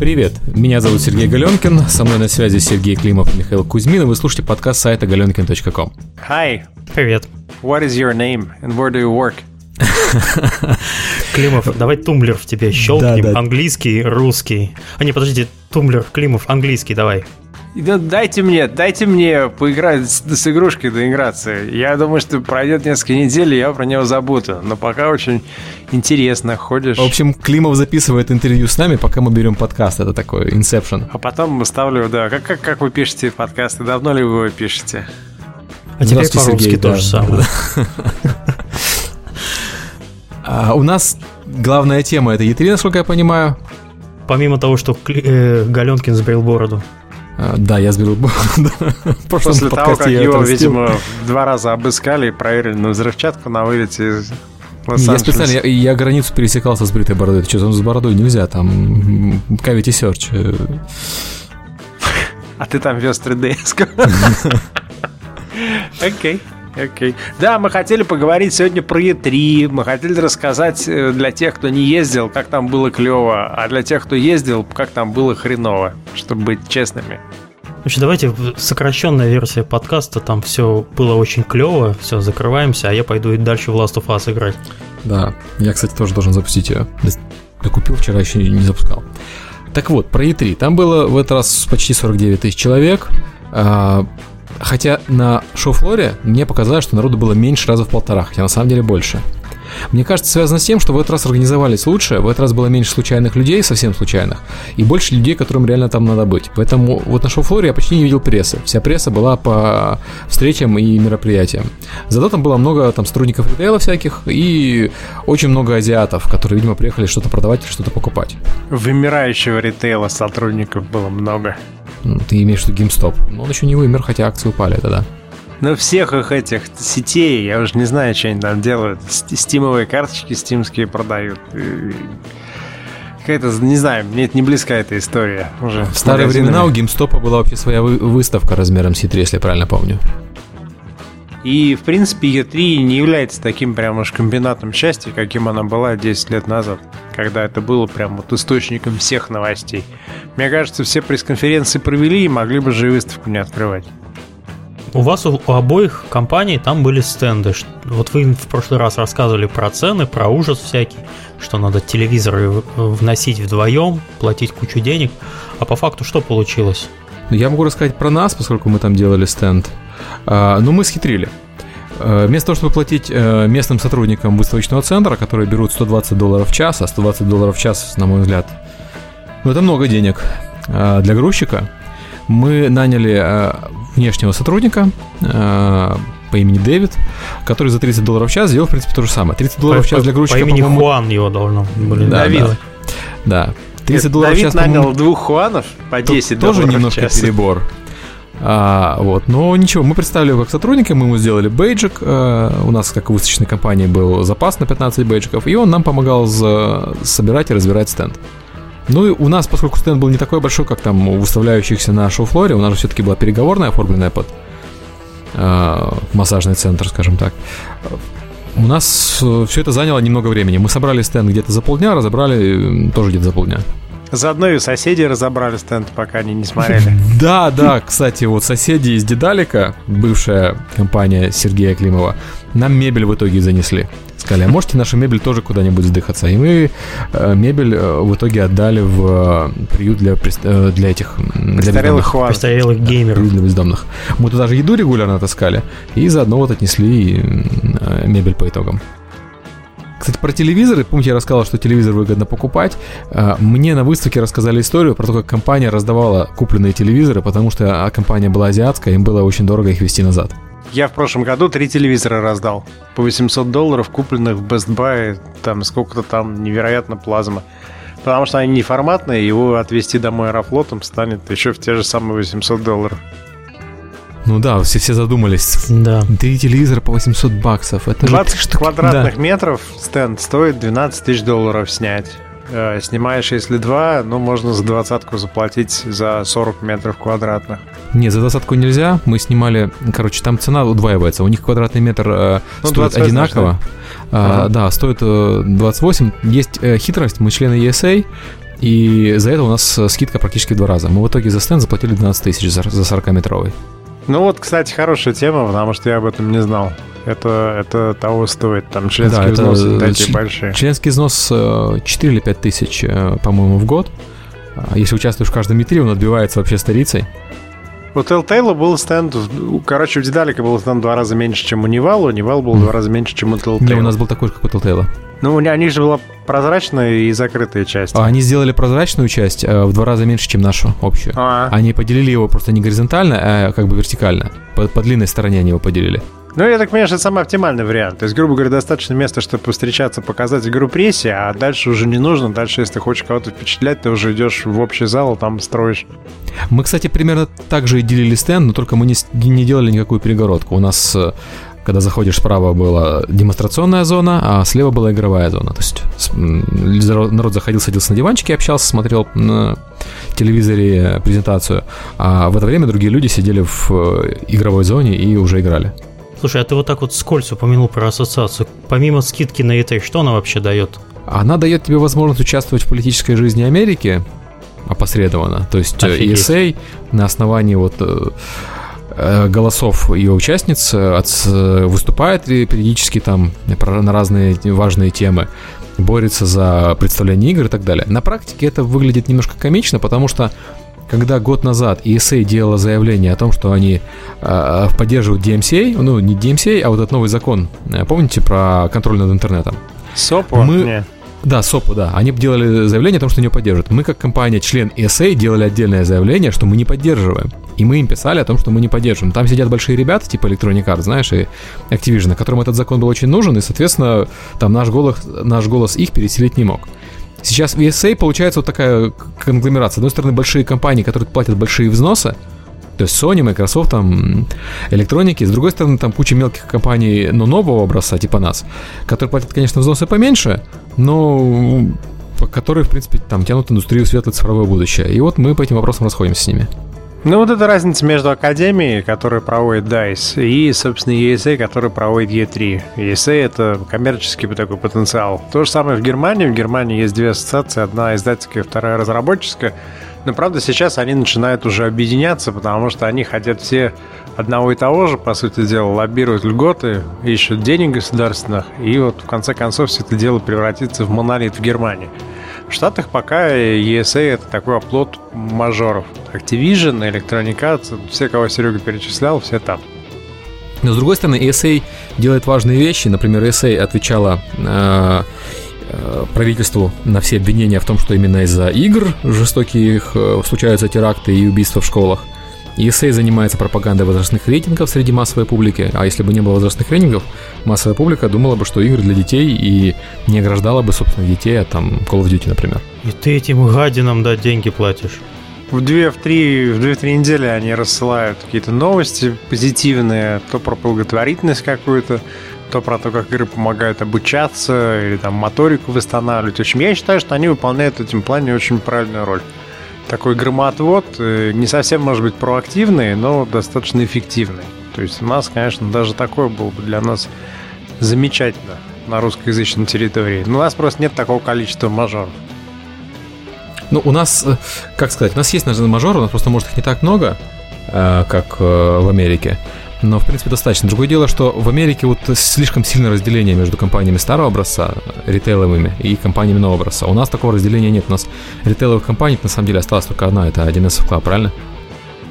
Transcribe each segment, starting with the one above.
Привет, меня зовут Сергей Галенкин, со мной на связи Сергей Климов и Михаил Кузьмин, и вы слушаете подкаст сайта galenkin.com. Hi, Привет. what is your name and where do you work? Климов, давай тумблер в тебе щелкнем. Да, да. Английский, русский. А не, подождите, тумблер, Климов, английский, давай. Да дайте мне, дайте мне поиграть с, с игрушкой доиграться. Я думаю, что пройдет несколько недель, и я про него забуду. Но пока очень интересно ходишь. В общем, Климов записывает интервью с нами, пока мы берем подкаст, это такой инсепшн. А потом ставлю, да, как, как, как вы пишете подкасты, давно ли вы его пишете? А теперь по-русски Сергей, то да. же самое. А у нас главная тема это E3, насколько я понимаю. Помимо того, что Кли- э, Галенкин сбрил бороду. А, Да, я сбил. После того, как его, видимо, два раза обыскали и проверили на взрывчатку на вылете из Я специально, я, я границу пересекался с бритой бородой. Что там с бородой нельзя, там кавити серч. э, А ты там вез 3DS. Окей. Окей. Да, мы хотели поговорить сегодня про E3. Мы хотели рассказать э, для тех, кто не ездил, как там было клево, а для тех, кто ездил, как там было хреново, чтобы быть честными. Вообще, давайте сокращенная версия подкаста, там все было очень клево, все, закрываемся, а я пойду и дальше в Last of Us играть. Да, я, кстати, тоже должен запустить ее. Я купил вчера, еще не запускал. Так вот, про E3. Там было в этот раз почти 49 тысяч человек. Хотя на шоу-флоре мне показалось, что народу было меньше раза в полтора, хотя на самом деле больше. Мне кажется, связано с тем, что в этот раз организовались лучше, в этот раз было меньше случайных людей, совсем случайных, и больше людей, которым реально там надо быть. Поэтому вот на шоу-флоре я почти не видел прессы. Вся пресса была по встречам и мероприятиям. Зато там было много там сотрудников ритейла всяких и очень много азиатов, которые, видимо, приехали что-то продавать или что-то покупать. Вымирающего ритейла сотрудников было много. Ну, Ты имеешь в виду GameStop. Но он еще не вымер, хотя акции упали тогда. Но всех их этих сетей, я уже не знаю, что они там делают. Стимовые карточки стимские продают. Какая-то, не знаю, мне это не близка эта история. Уже В старые времена у GameStop была вообще своя вы- выставка размером с E3, если я правильно помню. И, в принципе, E3 не является таким прям уж комбинатом счастья, каким она была 10 лет назад, когда это было прям вот источником всех новостей. Мне кажется, все пресс-конференции провели и могли бы же и выставку не открывать. У вас у, у обоих компаний там были стенды. Вот вы в прошлый раз рассказывали про цены, про ужас всякий, что надо телевизоры вносить вдвоем, платить кучу денег. А по факту что получилось? Ну, Я могу рассказать про нас, поскольку мы там делали стенд. А, Ну, мы схитрили. А, Вместо того, чтобы платить э, местным сотрудникам выставочного центра, которые берут 120 долларов в час, а 120 долларов в час, на мой взгляд, ну, это много денег а, для грузчика, мы наняли внешнего сотрудника по имени Дэвид, который за 30 долларов в час сделал, в принципе, то же самое. 30 долларов в час для по грузчика, имени по-моему, Хуан его должно были Да, Давид. да. Да. 30 долларов в Давид час, по-моему, нанял двух хуанов по Тут 10 тоже долларов немножко в час. перебор. А, вот, но ничего, мы представили его как сотрудника, мы ему сделали бейджик. э, у нас, как в выставочной компании, был запас на 15 бейджиков, и он нам помогал за- собирать и разбирать стенд. Ну и у нас, поскольку стенд был не такой большой, как там у выставляющихся на шоу-флоре, у нас все-таки была переговорная, оформленная под э, массажный центр, скажем так. У нас все это заняло немного времени. Мы собрали стенд где-то за полдня, разобрали тоже где-то за полдня. Заодно и у соседей разобрали стенд, пока они не смотрели. Да, да, кстати, вот соседи из Дедалика, бывшая компания Сергея Климова, нам мебель в итоге занесли. Сказали, а можете нашу мебель тоже куда-нибудь сдыхаться? И мы э, мебель э, в итоге отдали в э, приют для, для этих... м, Для Престарелых. Престарелых геймеров. Приют для бездомных. Мы туда же еду регулярно таскали, и заодно вот отнесли мебель по итогам. Кстати, про телевизоры, помните, я рассказал, что телевизор выгодно покупать. А, Мне на выставке рассказали историю про то, как компания раздавала купленные телевизоры, потому что а, компания была азиатская, им было очень дорого их везти назад. Я в прошлом году три телевизора раздал. По 800 долларов, купленных в Best Buy, там сколько-то там невероятно плазма. Потому что они не форматные, его отвезти домой аэрофлотом станет еще в те же самые 800 долларов. Ну да, все, все задумались. Да. Три телевизора по 800 баксов. Это же 20 штуки- квадратных да. метров стенд стоит 12 тысяч долларов снять. Э, Снимаешь, если два, ну, можно за двадцатку заплатить за 40 метров квадратных. Не, за двадцатку нельзя. Мы снимали, короче, там цена удваивается. У них квадратный метр э, Ну, стоит 28, одинаково. А, Ага. Да, стоит э, 28. Есть э, хитрость, мы члены ESA, и за это у нас скидка практически в два раза. Мы в итоге за стенд заплатили 12 тысяч за 40-метровый. Ну вот, кстати, хорошая тема, потому что я об этом не знал. Это, это того стоит. Там членский да, взносы такие ч- большие. Членский взнос 4 э, или 5 тысяч, э, по-моему, в год. А если участвуешь в каждом метре, он отбивается вообще сторицей. У Telltale был стенд, короче, у Daedalic а был стенд в два раза меньше, чем у Nival а, у Nival был в два раза меньше, чем у Telltale. Не, у нас был такой же, как у Telltale. Ну, у них же была прозрачная и закрытая часть. А они сделали прозрачную часть э, в два раза меньше, чем нашу общую. А-а. Они поделили его просто не горизонтально, а как бы вертикально. По, по длинной стороне они его поделили. Ну, я так понимаю, что это самый оптимальный вариант. То есть, грубо говоря, достаточно места, чтобы встречаться, показать игру прессе, а дальше уже не нужно. Дальше, если ты хочешь кого-то впечатлять, ты уже идешь в общий зал, там строишь. Мы, кстати, примерно так же и делили стенд, но только мы не, не делали никакую перегородку. У нас э, когда заходишь справа была демонстрационная зона, а слева была игровая зона. То есть народ заходил, садился на диванчике, общался, смотрел на телевизоре презентацию, а в это время другие люди сидели в э, игровой зоне и уже играли. Слушай, а ты вот так вот скользь упомянул про ассоциацию. Помимо скидки на это, что она вообще дает? Она дает тебе возможность участвовать в политической жизни Америки опосредованно. То есть э, Офигеть. ESA на основании вот э, голосов ее участниц от, выступает периодически там на разные важные темы, борется за представление игр и так далее. На практике это выглядит немножко комично, потому что когда год назад ESA делала заявление о том, что они э, поддерживают DMCA, ну не DMCA, а вот этот новый закон, э, помните про контроль над интернетом? СОПу? Мы... Да, СОПу, да. Они делали заявление о том, что не поддерживают. Мы, как компания, член ESA, делали отдельное заявление, что мы не поддерживаем. И мы им писали о том, что мы не поддерживаем. Там сидят большие ребята, типа Electronic Arts, знаешь, и Activision, которым этот закон был очень нужен, и, соответственно, там наш голос, наш голос их переселить не мог. Сейчас в ESA получается вот такая конгломерация. С одной стороны, большие компании, которые платят большие взносы, то есть Sony, Microsoft, там, электроники. С другой стороны, там куча мелких компаний, но нового образца, типа нас, которые платят, конечно, взносы поменьше, но которые, в принципе, там тянут индустрию в светлое цифровое будущее. И вот мы по этим вопросам расходимся с ними. Ну, вот эта разница между Академией, которая проводит DICE, и, собственно, ESA, который проводит E3. ESA — это коммерческий такой потенциал. То же самое в Германии. В Германии есть две ассоциации. Одна издательская, вторая разработческая. Но, правда, сейчас они начинают уже объединяться, потому что они хотят все одного и того же, по сути дела, лоббируют льготы, ищут денег государственных, и вот в конце концов все это дело превратится в монолит в Германии. В Штатах пока ESA это такой оплот мажоров. Activision, Electronic Arts, все, кого Серега перечислял, все там. Но с другой стороны, ESA делает важные вещи. Например, ESA отвечала э, э, правительству на все обвинения в том, что именно из-за игр жестоких э, случаются теракты и убийства в школах. ESA занимается пропагандой возрастных рейтингов среди массовой публики, а если бы не было возрастных рейтингов, массовая публика думала бы, что игры для детей и не ограждала бы собственных детей от там Call of Duty, например. И ты этим гадинам, да, деньги платишь. В две, в три, в две-три недели они рассылают какие-то новости позитивные, то про благотворительность какую-то, то про то, как игры помогают обучаться или там моторику восстанавливать. В общем, я считаю, что они выполняют в этом плане очень правильную роль такой громоотвод, э, не совсем, может быть, проактивный, но достаточно эффективный. То есть у нас, конечно, даже такое было бы для нас замечательно на русскоязычной территории. Но у нас просто нет такого количества мажоров. Ну, у нас, э, как сказать, у нас есть, наверное, мажоры, у нас просто, может, их не так много, э, как в Америке но в принципе достаточно. Другое дело, что в Америке вот слишком сильное разделение между компаниями старого образца, ритейловыми, и компаниями нового образца. У нас такого разделения нет. У нас ритейловых компаний на самом деле осталась только одна, это 1С Club, правильно?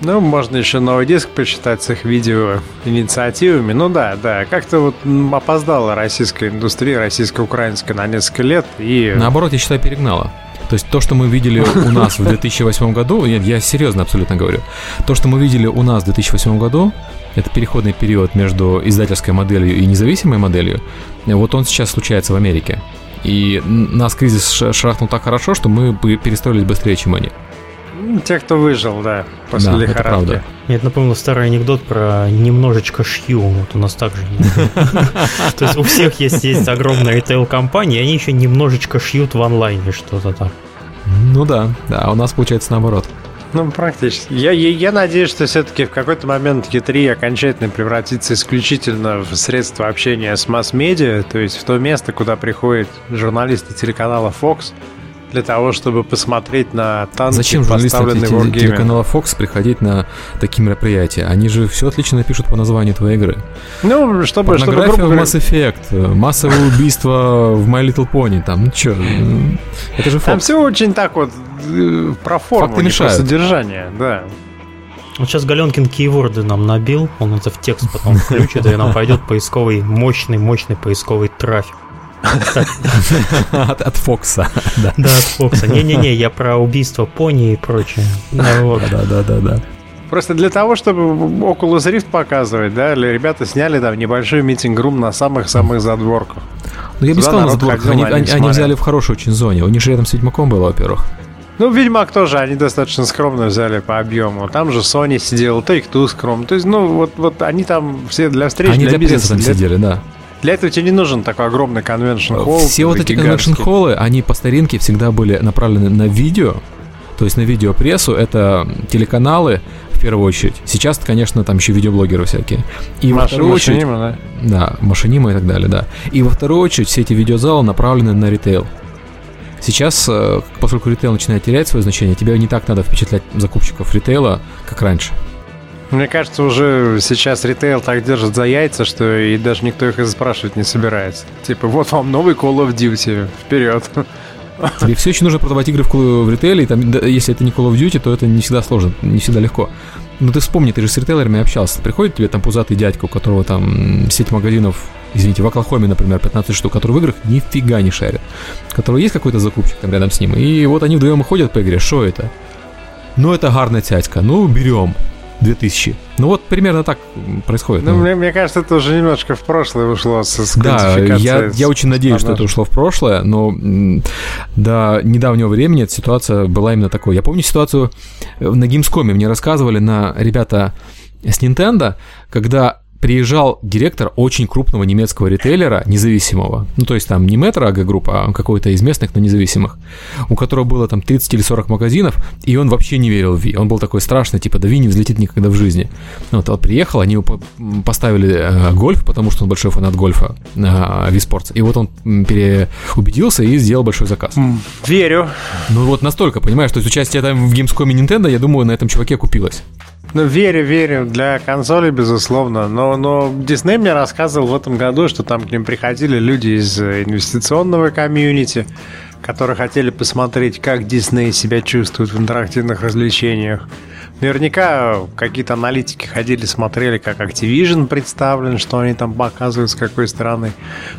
Ну, можно еще новый диск почитать с их видео инициативами. Ну да, да, как-то вот опоздала российская индустрия, российско-украинская на несколько лет и... Наоборот, я считаю, перегнала. То есть то, что мы видели у нас в 2008 году, нет, я серьезно абсолютно говорю, то, что мы видели у нас в 2008 году, это переходный период между издательской моделью и независимой моделью, вот он сейчас случается в Америке. И нас кризис шарахнул так хорошо, что мы перестроились быстрее, чем они. Те, кто выжил, да, после да, лихорадки. Это правда. Мне это напомнил старый анекдот про немножечко шью. Вот у нас также. То есть у всех есть, есть огромная ритейл-компания, и они еще немножечко шьют в онлайне что-то так. Ну да, да, а у нас получается наоборот. Ну, практически. Я, я, я надеюсь, что все-таки в какой-то момент E3 окончательно превратится исключительно в средство общения с масс-медиа, то есть в то место, куда приходят журналисты телеканала Fox, для того, чтобы посмотреть на танки, Зачем журналистам поставленные теле- телеканала Fox приходить на такие мероприятия? Они же все отлично напишут по названию твоей игры. Ну, чтобы, чтобы Порнография грубо в Mass Effect, массовое убийство в My Little Pony, там, ну чё, это же Там Fox. все очень так вот э, про форму, Факты не про мешают. содержание, да. Вот сейчас Галенкин кейворды нам набил, он это в текст потом включит, и нам пойдет поисковый, мощный, мощный поисковый трафик. От, от Фокса. Да. Да, от Фокса. Не-не-не, я про убийство пони и прочее. Ну вот. да, да, да, да. Просто для того, чтобы Oculus Rift показывать, да, ребята сняли там небольшой митинг-рум на самых-самых задворках. Ну, я бы сказал на задворках. Они, они- они взяли в хорошей очень зоне. У них же рядом с Ведьмаком было, во-первых. Ну, Ведьмак тоже, они достаточно скромно взяли по объему. Там же Sony сидел, Take-Two скромно. То есть, ну, вот, вот они там все для встреч, Они для, для прессы бизнеса. там для, сидели, да. Для этого тебе не нужен такой огромный конвеншн холл. Все вот эти конвеншн-холлы, они по старинке всегда были направлены на видео, то есть на видеопрессу, это телеканалы в первую очередь. Сейчас, конечно, там еще видеоблогеры всякие. И во вторую очередь, да. да, машинима и так далее, да. И во вторую очередь все эти видеозалы направлены на ритейл. Сейчас, э, поскольку ритейл начинает терять свое значение, тебе не так надо впечатлять закупщиков ритейла, как раньше. Мне кажется, уже сейчас ритейл так держит за яйца, что и даже никто их и спрашивать не собирается. Типа, вот вам новый Call of Duty, вперед. Тебе все еще нужно продавать игры в, в ритейле, и там, да, если это не Call of Duty, то это не всегда сложно, не всегда легко. Но ты вспомни, ты же с ритейлерами общался. Приходит тебе там пузатый дядька, у которого там сеть магазинов, извините, в Оклахоме, например, 15 штук, который в играх нифига не шарит. Которого есть какой-то закупщик там рядом с ним, и вот они вдвоем ходят по игре. Что это? Ну, это гарная тядька. Ну, берем. 2000. Ну, вот примерно так происходит. Ну, ну. мне, мне кажется, это уже немножко в прошлое ушло со с Да, я, я очень надеюсь, что это ушло в прошлое, но до недавнего времени эта ситуация была именно такой. Я помню ситуацию э, на Gamescom, мне рассказывали на ребята с Nintendo, когда приезжал директор очень крупного немецкого ритейлера, независимого, ну, то есть там не Metro AG группа, а какой-то из местных, но независимых, у которого было там 30 или 40 магазинов, и он вообще не верил в Ви. Он был такой страшный, типа, да Ви не взлетит никогда в жизни. Ну, Вот, вот приехал, они его поставили э, гольф, потому что он большой фанат гольфа, э, Wii Sports, и вот он переубедился и сделал большой заказ. Верю. Ну вот настолько, понимаешь, то есть участие там в Gamescom Nintendo, я думаю, на этом чуваке купилось. Ну, верю, верю. Для консоли, безусловно. Но, но Дисней мне рассказывал в этом году, что там к ним приходили люди из э, инвестиционного комьюнити, которые хотели посмотреть, как Дисней себя чувствует в интерактивных развлечениях. Наверняка какие-то аналитики ходили, смотрели, как Activision представлен, что они там показывают, с какой стороны.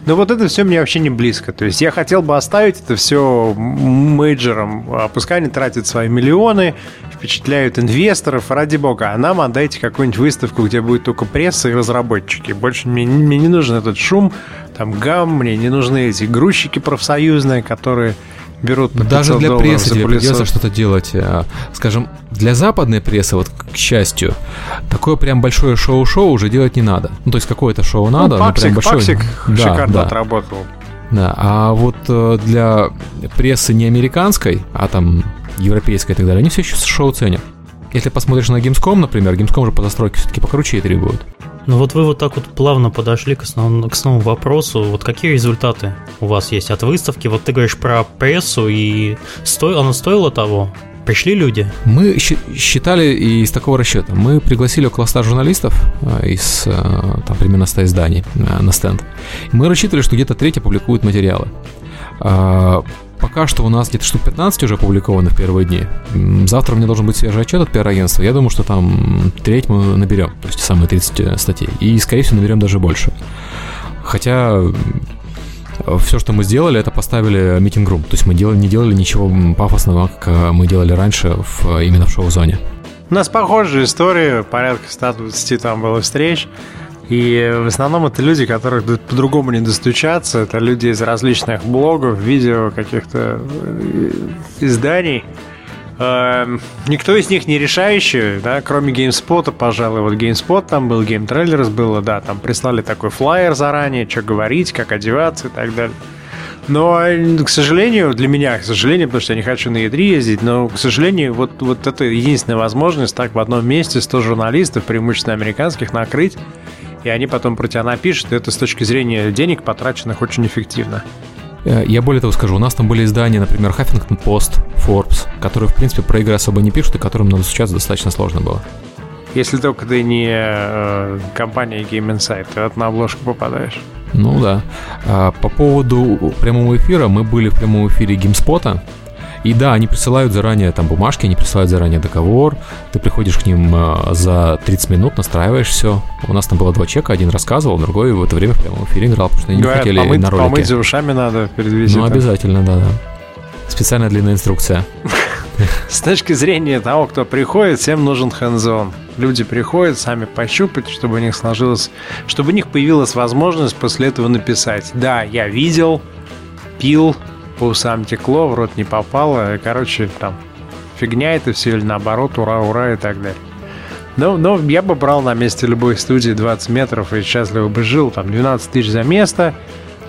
Но вот это все мне вообще не близко. То есть я хотел бы оставить это все мейджером. Пускай они тратят свои миллионы, впечатляют инвесторов, ради бога. А нам отдайте какую-нибудь выставку, где будет только пресса и разработчики. Больше мне, мне не нужен этот шум, там гам, мне не нужны эти грузчики профсоюзные, которые берут по Даже 500 для прессы тебе придется что-то делать. а, Скажем, для западной прессы, вот к счастью, такое прям большое шоу-шоу уже делать не надо. Ну, то есть какое-то шоу Ну, надо, но Паксик, прям большое... Паксик Да, шикарно да. отработал. Да, а вот э, для прессы не американской, а там европейской и так далее, они все еще шоу ценят. Если посмотришь на Gamescom, например, Gamescom же по застройке все-таки покруче и требует. Ну вот вы вот так вот плавно подошли к, основному, к основному вопросу. Вот какие результаты у вас есть от выставки? Вот ты говоришь про прессу, и сто... оно стоило того? Пришли люди? Мы считали из такого расчета. Мы пригласили около 100 журналистов э, из э, там, примерно 100 изданий э, на стенд. Мы рассчитывали, что где-то треть опубликуют материалы. Пока что у нас где-то штук 15 уже опубликовано в первые дни. Завтра у меня должен быть свежий отчет от пиар-агентства. Я думаю, что там треть мы наберем, то есть самые 30 статей. И, скорее всего, наберем даже больше. Хотя все, что мы сделали, это поставили митинг-рум. То есть мы делали, не делали ничего пафосного, как э, мы делали раньше в, именно в шоу-зоне. У нас похожая история, порядка 120 там было встреч. И в основном это люди, которых по-другому не достучаться. Это люди из различных блогов, видео, каких-то э, изданий. Эм, Никто из них не решающий, да, кроме GameSpot, пожалуй. Вот GameSpot там был, Game Trailers было, да, там прислали такой флаер заранее, что говорить, как одеваться и так далее. Но, э, к сожалению, для меня, к сожалению, потому что я не хочу на E3 ездить, но, к сожалению, вот, вот это единственная возможность так в одном месте 100 журналистов, преимущественно американских, накрыть, и они потом про тебя напишут, и это с точки зрения денег, потраченных очень эффективно. Э, я более того скажу, у нас там были издания, например, Huffington Post, Forbes, которые, в принципе, про игры особо не пишут, и которым надо сейчас достаточно сложно было. Если только ты не э, компания Game Insight, ты на обложку попадаешь. Ну да. А, по поводу прямого эфира, мы были в прямом эфире GameSpot, и да, они присылают заранее там бумажки, они присылают заранее договор, ты приходишь к ним э, за 30 минут, настраиваешь все. У нас там было два чека, один рассказывал, другой в это время в прямом эфире играл, потому что они Говорят, не хотели помыть, на ролике. Помыть за ушами надо перед визитом. Ну, обязательно, да, да. Специальная длинная инструкция. С точки зрения того, кто приходит, всем нужен hands Люди приходят сами пощупать, чтобы у них сложилось, чтобы у них появилась возможность после этого написать. Да, я видел, пил, по усам текло, в рот не попало. Короче, там фигня это все или наоборот, ура, ура и так далее. Ну, но я бы брал на месте любой студии 20 метров и счастливо бы жил. Там 12 тысяч за место,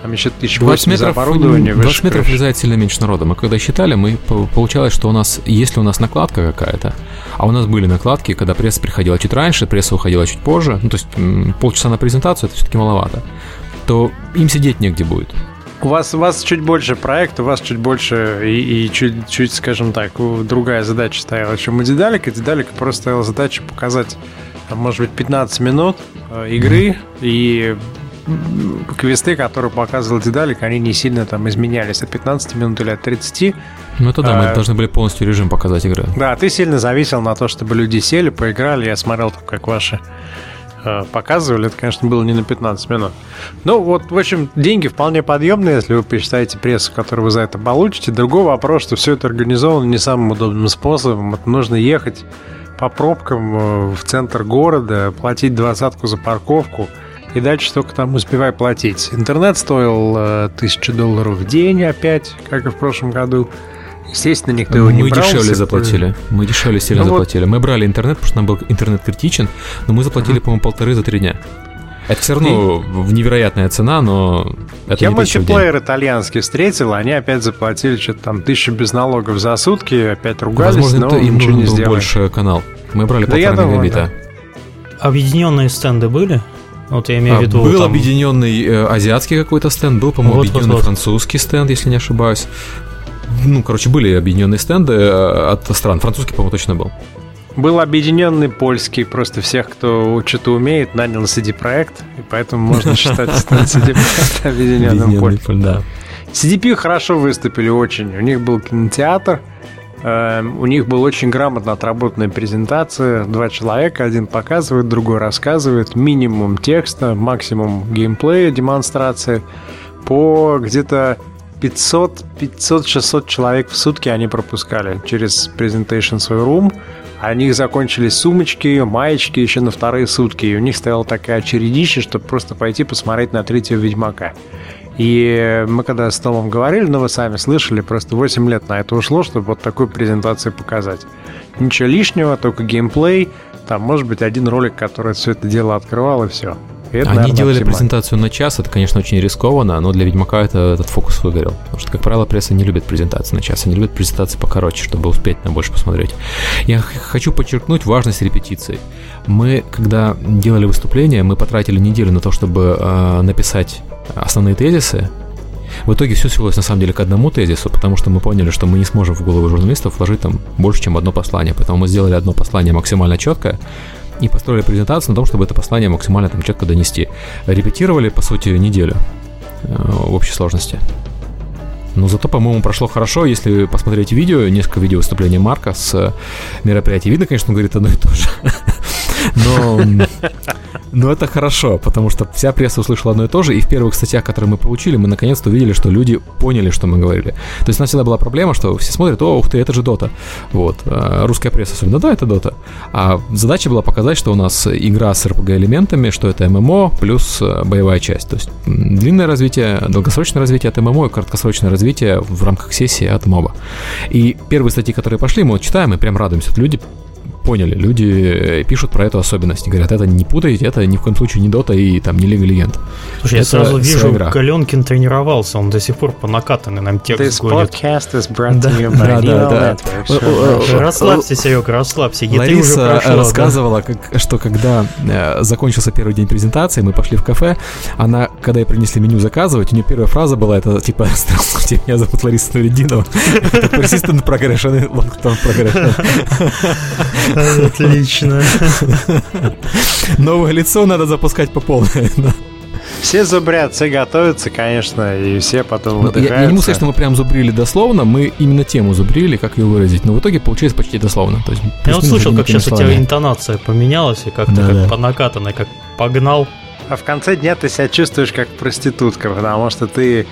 там еще тысяч 20 метров, за оборудование. 20 метров влезает сильно меньше народа. Мы когда считали, мы получалось, что у нас, если у нас накладка какая-то, а у нас были накладки, когда пресса приходила чуть раньше, пресса уходила чуть позже, ну то есть полчаса на презентацию это все-таки маловато, то им сидеть негде будет. У вас, у вас чуть больше проект, у вас чуть больше и, и чуть, чуть, скажем так, другая задача стояла, чем у Дедалика. Дедалика просто стояла задача показать, там, может быть, 15 минут э, игры, и квесты, которые показывал Дедалик, они не сильно там изменялись от 15 минут или от 30. Ну это да, мы а, должны были полностью режим показать игры. Да, ты сильно зависел на то, чтобы люди сели, поиграли. Я смотрел, как ваши Э, показывали, это, конечно, было не на 15 минут. Ну, вот, в общем, деньги вполне подъемные, если вы посчитаете прессу, которую вы за это получите. Другой вопрос, что все это организовано не самым удобным способом. Это нужно ехать по пробкам э, в центр города, платить двадцатку за парковку, и дальше только там успевай платить. Интернет стоил э, тысячу долларов в день опять, как и в прошлом году. Естественно, никто его не мы брал. Мы дешевле заплатили. Мы дешевле сильно ну заплатили. Вот. Мы брали интернет, потому что нам был интернет критичен, но мы заплатили, uh-huh. по-моему, полторы за три дня. Это все равно и... невероятная цена, но это Я не мультиплеер итальянский встретил, они опять заплатили что-то там тысячу без налогов за сутки, опять ругались, Возможно, но им ничего не был сделали. больше канал. Мы брали да полтора мегабита. Да. Объединенные стенды были? Вот я имею в а, виду. Был там... объединенный э, азиатский какой-то стенд, был, по-моему, вот, объединенный вот, вот. французский стенд, если не ошибаюсь ну, короче, были объединенные стенды э, от стран. Французский, по-моему, точно был. Был объединенный польский, просто всех, кто что-то умеет, нанял CD-проект, и поэтому можно считать CD-проект объединенным польским. Да. CDP хорошо выступили очень. У них был кинотеатр, эм, у них была очень грамотно отработанная презентация. Два человека, один показывает, другой рассказывает. Минимум текста, максимум геймплея, демонстрации. По где-то 500, 500, 600 человек в сутки они пропускали через Presentation свой Room. А у них закончились сумочки, маечки еще на вторые сутки. И у них стояла такая очередища, чтобы просто пойти посмотреть на третьего Ведьмака. И мы когда с Томом говорили, ну вы сами слышали, просто 8 лет на это ушло, чтобы вот такую презентацию показать. Ничего лишнего, только геймплей. Там может быть один ролик, который все это дело открывал и все. Это, Они наверное, делали оптимально. презентацию на час, это, конечно, очень рискованно, но для Ведьмака это, этот фокус выгорел. Потому что, как правило, пресса не любит презентации на час, они любят презентации покороче, чтобы успеть на больше посмотреть. Я хочу подчеркнуть важность репетиций. Мы, когда делали выступление, мы потратили неделю на то, чтобы э, написать основные тезисы, в итоге все свелось на самом деле к одному тезису, потому что мы поняли, что мы не сможем в голову журналистов вложить там больше, чем одно послание. Поэтому мы сделали одно послание максимально четкое, и построили презентацию на том, чтобы это послание максимально там четко донести. Репетировали, по сути, неделю э, в общей сложности. Но зато, по-моему, прошло хорошо. Если посмотреть видео, несколько видео выступления Марка с мероприятия, видно, конечно, он говорит одно и то же. Но но это хорошо, потому что вся пресса услышала одно и то же, и в первых статьях, которые мы получили, мы наконец-то увидели, что люди поняли, что мы говорили. То есть у нас всегда была проблема, что все смотрят, о, ух ты, это же Дота. Вот. А русская пресса особенно, да, это Дота. А задача была показать, что у нас игра с RPG-элементами, что это ММО плюс э, боевая часть. То есть длинное развитие, долгосрочное развитие от ММО и краткосрочное развитие в рамках сессии от моба. И первые статьи, которые пошли, мы вот читаем и прям радуемся. Люди поняли. Люди пишут про эту особенность. Говорят, это не путайте, это ни в коем случае не Дота и там не Лига Легенд. Слушай, я сразу вижу, Галенкин тренировался, он до сих пор по накатанной нам текст This гонит. podcast is brought to you by да, да, да. Расслабься, Серега, расслабься. Лариса рассказывала, как, что когда э, закончился первый день презентации, мы пошли в кафе, она, когда ей принесли меню заказывать, у нее первая фраза была, это типа, здравствуйте, меня зовут Лариса Нуридинова. Persistent progression, long-term progression. Отлично. Новое лицо надо запускать по полной. Все зубрят, все готовятся, конечно, и все потом ну, я, я не могу сказать, что мы прям зубрили дословно, мы именно тему зубрили, как ее выразить, но в итоге получилось почти дословно. То есть, я вот слышал, как сейчас словами. у тебя интонация поменялась, и как-то да, как да. по накатанной, как погнал. А в конце дня ты себя чувствуешь как проститутка, потому что ты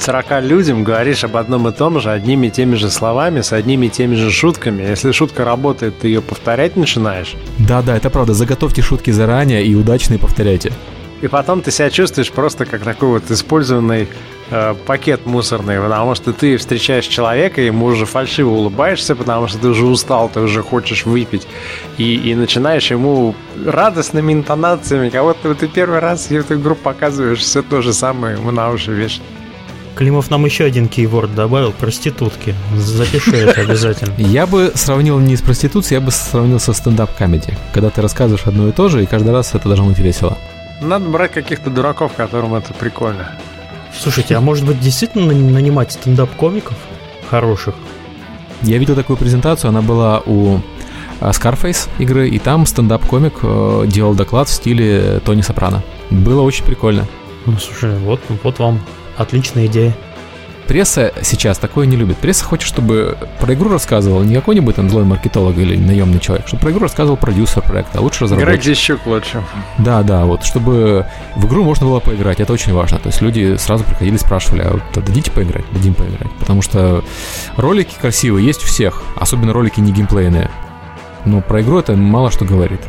40 людям говоришь об одном и том же, одними и теми же словами, с одними и теми же шутками. Если шутка работает, ты ее повторять начинаешь. Да-да, это правда. Заготовьте шутки заранее и удачные повторяйте. И потом ты себя чувствуешь просто как такой вот использованный э, пакет мусорный, потому что ты встречаешь человека, ему уже фальшиво улыбаешься, потому что ты уже устал, ты уже хочешь выпить, и, и начинаешь ему радостными интонациями, кого-то ты первый раз эту игру показываешь, все то же самое ему на уши вешать. Климов нам еще один кейворд добавил, проститутки. Запиши это обязательно. Я бы сравнил не с проституцией, я бы сравнил со стендап-комедией. Когда ты рассказываешь одно и то же, и каждый раз это должно быть весело. Надо брать каких-то дураков, которым это прикольно. Слушайте, а может быть действительно нанимать стендап-комиков хороших? Я видел такую презентацию, она была у а, Scarface игры, и там стендап-комик э, делал доклад в стиле Тони Сопрано. Было очень прикольно. Ну, слушай, вот, вот вам отличная идея пресса сейчас такое не любит. Пресса хочет, чтобы про игру рассказывал не какой-нибудь там злой маркетолог или наемный человек, чтобы про игру рассказывал продюсер проекта, а лучше разработчик. Играть здесь щук лучше. Да, да, вот, чтобы в игру можно было поиграть, это очень важно. То есть люди сразу приходили, спрашивали, а вот дадите поиграть? Дадим поиграть. Потому что ролики красивые есть у всех, особенно ролики не геймплейные. Но про игру это мало что говорит.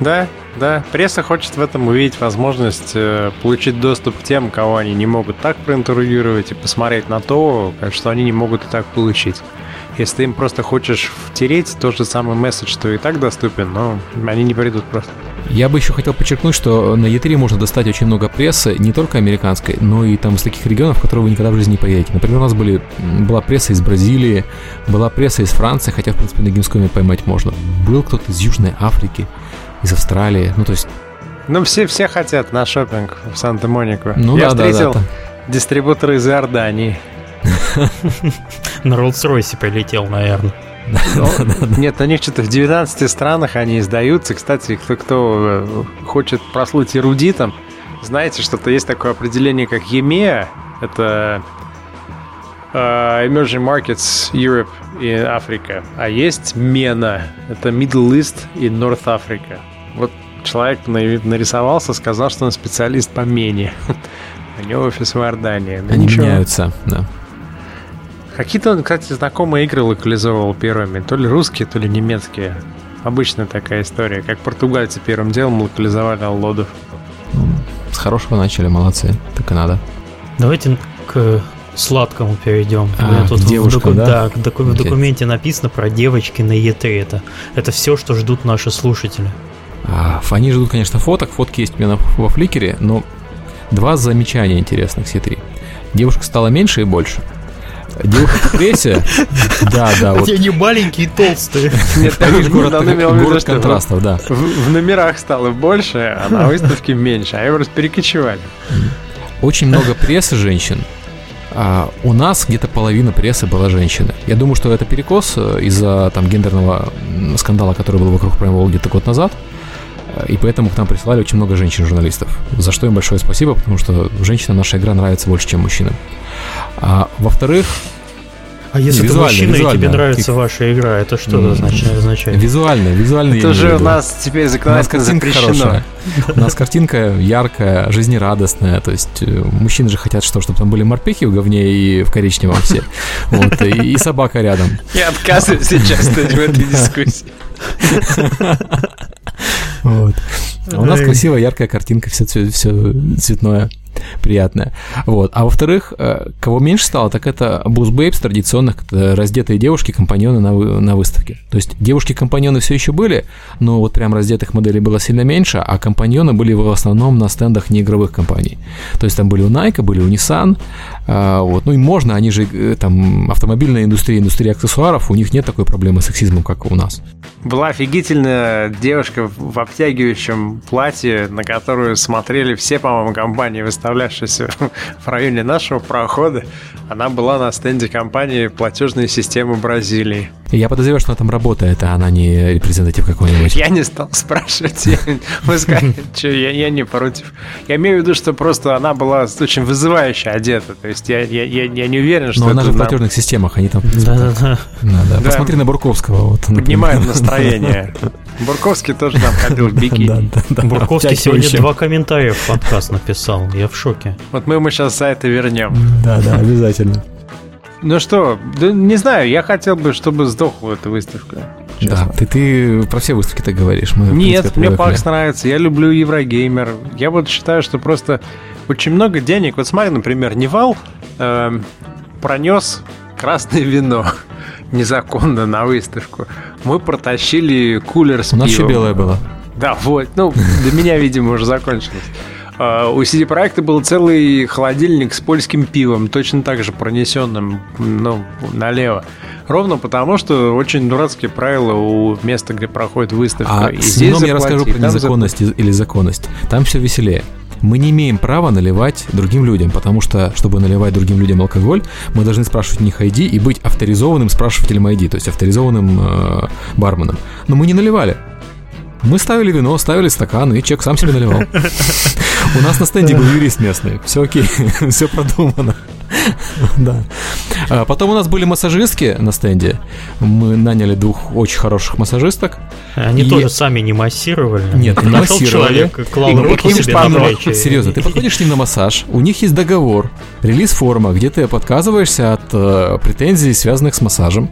Да, да. Пресса хочет в этом увидеть возможность э, получить доступ к тем, кого они не могут так проинтервьюировать и посмотреть на то, что они не могут и так получить. Если ты им просто хочешь втереть тот же самый месседж, что и так доступен, но они не придут просто. Я бы еще хотел подчеркнуть, что на E3 можно достать очень много прессы, не только американской, но и там из таких регионов, в которые вы никогда в жизни не поедете. Например, у нас были, была пресса из Бразилии, была пресса из Франции, хотя, в принципе, на Gamescom поймать можно. Был кто-то из Южной Африки, из Австралии. Ну, то есть... Ну, все, все хотят на шопинг в Санта-Монику. Ну, Я да, встретил да, да, дистрибутора из Иордании. На Роллс-Ройсе прилетел, наверное. Нет, на них что-то в 19 странах они издаются. Кстати, кто, кто э, хочет прослыть эрудитом, знаете, что-то есть такое определение, как EMEA. Это uh, Emerging Markets Europe и Африка. А есть MENA. Это Middle East и North Africa. Вот человек нарисовался, сказал, что он специалист по Мене. У него офис в Иордании. Ну, Они ничего. меняются, да. Какие-то он, кстати, знакомые игры локализовывал первыми. То ли русские, то ли немецкие. Обычная такая история. Как португальцы первым делом локализовали Аллодов. С хорошего начали, молодцы. Так и надо. Давайте к сладкому перейдем. А, тут девушкам, в, доку- да? да в, доку- в документе написано про девочки на E3. Это, это все, что ждут наши слушатели. Они ждут, конечно, фоток. Фотки есть у меня во фликере, но два замечания интересных с E3. Девушек стало меньше и больше. Девушка в прессе, да, да. Вот. не маленькие и толстые. Нет, видишь, город, город контрастов, да. В, номерах стало больше, а на выставке меньше, а его просто перекочевали. Очень много прессы женщин, а у нас где-то половина прессы была женщины. Я думаю, что это перекос э, из-за там гендерного скандала, который был вокруг Prime где-то год назад. И поэтому к нам присылали очень много женщин-журналистов. За что им большое спасибо, потому что женщинам наша игра нравится больше, чем мужчинам. А, во-вторых, а если ты мужчина и тебе нравится ты... ваша игра, это что mm. означает? означает? Визуально, визуально. Это же у нас теперь законодательно запрещено. Хорошая. У нас картинка яркая, жизнерадостная. То есть э, мужчины же хотят что, чтобы там были морпехи в говне и в коричневом все. Вот, и, и собака рядом. Я отказываюсь участвовать в этой дискуссии. Вот. А у нас красивая, яркая картинка, все, все, все цветное. Приятное. Вот. А во-вторых, э, кого меньше стало, так это Babes традиционных, раздетые девушки-компаньоны на, вы, на выставке. То есть девушки-компаньоны все еще были, но вот прям раздетых моделей было сильно меньше, а компаньоны были в основном на стендах неигровых компаний. То есть там были у Nike, были у Nissan, а, вот. Ну и можно, они же э, там автомобильная индустрия, индустрия аксессуаров, у них нет такой проблемы с сексизмом, как у нас. Была офигительная девушка в обтягивающем платье, на которую смотрели все, по-моему, компании, выставлявшиеся в районе нашего прохода. Она была на стенде компании платежной системы Бразилии. Я подозреваю, что она там работает, а она не репрезентатив какой-нибудь. Я не стал спрашивать. Вы скажете, я, не против. Я имею в виду, что просто она была очень вызывающе одета. То есть я, не уверен, что Но она же в платежных системах, они там... Да-да-да. Да, Посмотри на Бурковского. Вот, Поднимаем настроение. Бурковский тоже там ходил в бикини. Бурковский сегодня два комментария в подкаст написал. Я в шоке. Вот мы ему сейчас за это вернем. Да-да, обязательно. Ну что, да, не знаю, я хотел бы, чтобы сдохла эта выставка. Честно. Да, ты, ты про все выставки так говоришь. Мы, Нет, принципе, мне Пакс нравится, я люблю Еврогеймер. Я вот считаю, что просто очень много денег. Вот смотри, например, Невал э, пронес красное вино незаконно на выставку. Мы протащили кулер с У нас еще белое было. Да, вот. Ну, для меня, видимо, уже закончилось. А, у CD проекта был целый холодильник с польским пивом, точно так же пронесенным ну, налево. Ровно потому, что очень дурацкие правила у места, где проходит выставка. А и здесь я расскажу про незаконность зап... или законность. Там все веселее мы не имеем права наливать другим людям, потому что, чтобы наливать другим людям алкоголь, мы должны спрашивать у них ID и быть авторизованным спрашивателем ID, то есть авторизованным э, барменом. Но мы не наливали. Мы ставили вино, ставили стакан, и человек сам себе наливал. У нас на стенде был юрист местный. Все окей, все продумано. Да. А потом у нас были массажистки на стенде. Мы наняли двух очень хороших массажисток. Они и... тоже сами не массировали. Нет, не массировали. человек, клал руку себе на плечи. Серьезно, ты подходишь к ним на массаж, у них есть договор, релиз-форма, где ты отказываешься от э, претензий, связанных с массажем.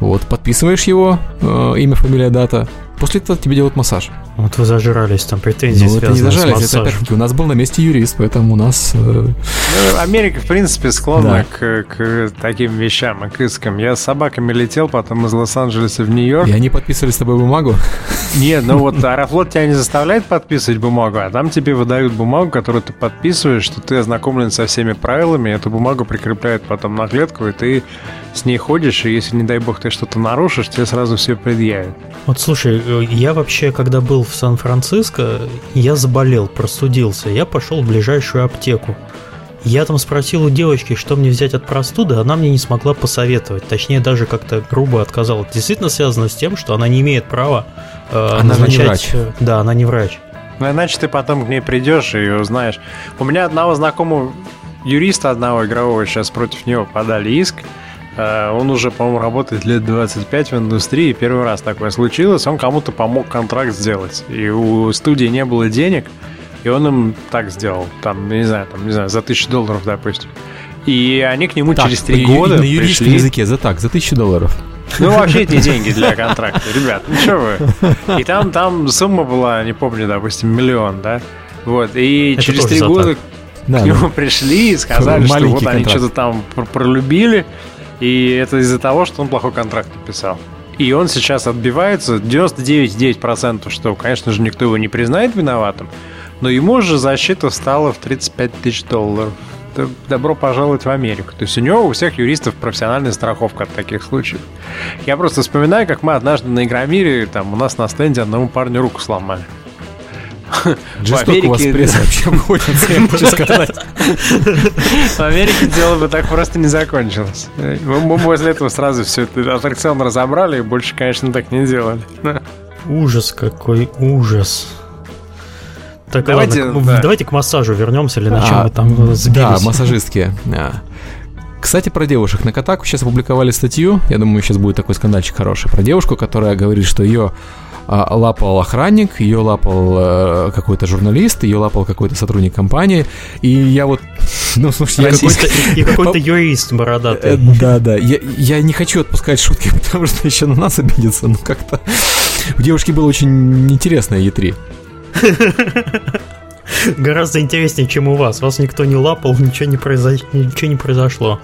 Вот, подписываешь его, э, имя, фамилия, дата, После этого тебе делают массаж. Вот вы зажирались, там претензии ну, это не зажрались, это опять у нас был на месте юрист, поэтому у нас... Э... Ну, Америка, в принципе, склонна да. к, к таким вещам и к искам. Я с собаками летел потом из Лос-Анджелеса в Нью-Йорк. И они подписывали с тобой бумагу? Нет, ну вот Аэрофлот тебя не заставляет подписывать бумагу, а там тебе выдают бумагу, которую ты подписываешь, что ты ознакомлен со всеми правилами, эту бумагу прикрепляют потом на клетку, и ты с ней ходишь, и если, не дай бог, ты что-то нарушишь, тебе сразу все предъявят. Вот слушай, э, я вообще, когда был в Сан-Франциско, я заболел, простудился, я пошел в ближайшую аптеку. Я там спросил у девочки, что мне взять от простуды, она мне не смогла посоветовать. Точнее, даже как-то грубо отказала. Это действительно связано с тем, что она не имеет права э, она назначать... не врач. Да, она не врач. Ну, иначе ты потом к ней придешь и узнаешь. У меня одного знакомого юриста одного игрового сейчас против него подали иск. Э, он уже, по-моему, работает лет 25 в индустрии. Первый раз такое случилось. Он кому-то помог контракт сделать. И у студии не было денег. И он им так сделал. Там, не знаю, там, не знаю, за тысячу долларов, допустим. И они к нему так, через три года на юридическом пришли... языке за так, за тысячу долларов. Ну, вообще эти деньги для контракта, ребят, ну что вы. И там, там сумма была, не помню, допустим, миллион, да? Вот, и Это через три года да, к нему да. пришли и сказали, что вот контракт. они что-то там пролюбили, и это из-за того, что он плохой контракт подписал. И он сейчас отбивается 99,9%, что, конечно же, никто его не признает виноватым, но ему же защита стала в 35 тысяч долларов. Добро пожаловать в Америку. То есть у него у всех юристов профессиональная страховка от таких случаев. Я просто вспоминаю, как мы однажды на Игромире, там у нас на стенде одному парню руку сломали. Жестоко Америке... у вас пресса вообще обходится, я хочу сказать. В Америке дело бы так просто не закончилось. Мы после этого сразу все это аттракцион разобрали и больше, конечно, так не делали. Ужас какой ужас. Так, давайте, ладно, да. давайте к массажу вернемся или на чем а, мы там сбились. Да, массажистки. Кстати, про девушек. На Катаку сейчас опубликовали статью, я думаю, сейчас будет такой скандальчик хороший, про девушку, которая говорит, что ее а, лапал охранник, ее лапал э, какой-то журналист, ее лапал какой-то сотрудник компании, и я вот, ну, слушай, я какой-то... И какой-то юрист бородатый. Э, да, да, я, я не хочу отпускать шутки, потому что еще на нас обидится, но как-то... У девушки было очень интересное Е3. Гораздо интереснее, чем у вас. Вас никто не лапал, ничего не, произош... ничего не произошло.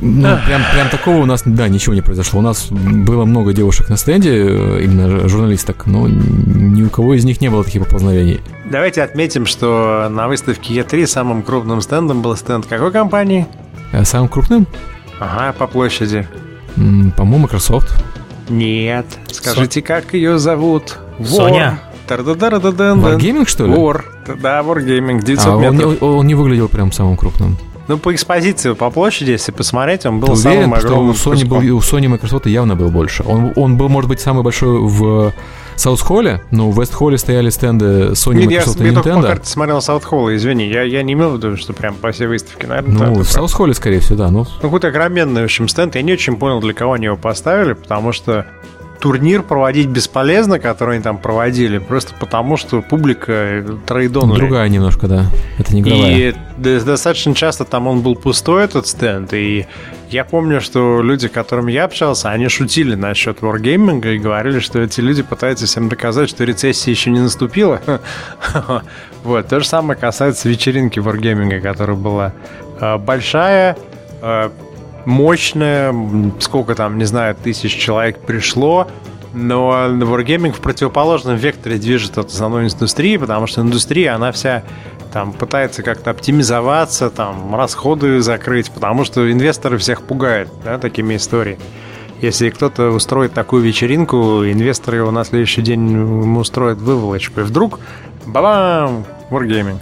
Ну, прям, прям такого у нас, да, ничего не произошло. У нас было много девушек на стенде, э, именно журналисток, но ни у кого из них не было таких поползновений. Давайте отметим, что на выставке E3 самым крупным стендом был стенд какой компании? А самым крупным? Ага, по площади. По-моему, Microsoft. Нет. Скажите, как ее зовут? Соня. Wargaming, что ли? War. Да, Wargaming, 900 а, метров. Он, он, он не выглядел прям самым крупным. Ну, по экспозиции, по площади, если посмотреть, он был Ты самым уверен, огромным. Что у Sony, был, у Sony Microsoft явно был больше. Он, он был, может быть, самый большой в Саут-Холле, но в Вест-Холле стояли стенды Sony, Нет, Microsoft я, и Nintendo. Я только по карте смотрел Саут-Холла, извини. Я, я не имел в виду, что прям по всей выставке, наверное. Ну, в Саут-Холле, скорее всего, да. Ну, ну какой-то огроменный, в общем, стенд. Я не очень понял, для кого они его поставили, потому что турнир проводить бесполезно, который они там проводили, просто потому что публика трейдонули. Другая немножко, да. Это не игровая. И достаточно часто там он был пустой, этот стенд, и я помню, что люди, с которыми я общался, они шутили насчет Wargaming и говорили, что эти люди пытаются всем доказать, что рецессия еще не наступила. Вот, то же самое касается вечеринки Wargaming, которая была э, большая, э, мощная, сколько там, не знаю, тысяч человек пришло, но Wargaming в противоположном векторе движет от основной индустрии, потому что индустрия, она вся там пытается как-то оптимизоваться, там расходы закрыть, потому что инвесторы всех пугают, да, такими историями. Если кто-то устроит такую вечеринку, инвесторы его на следующий день ему устроят выволочку. И вдруг, бабам, Wargaming.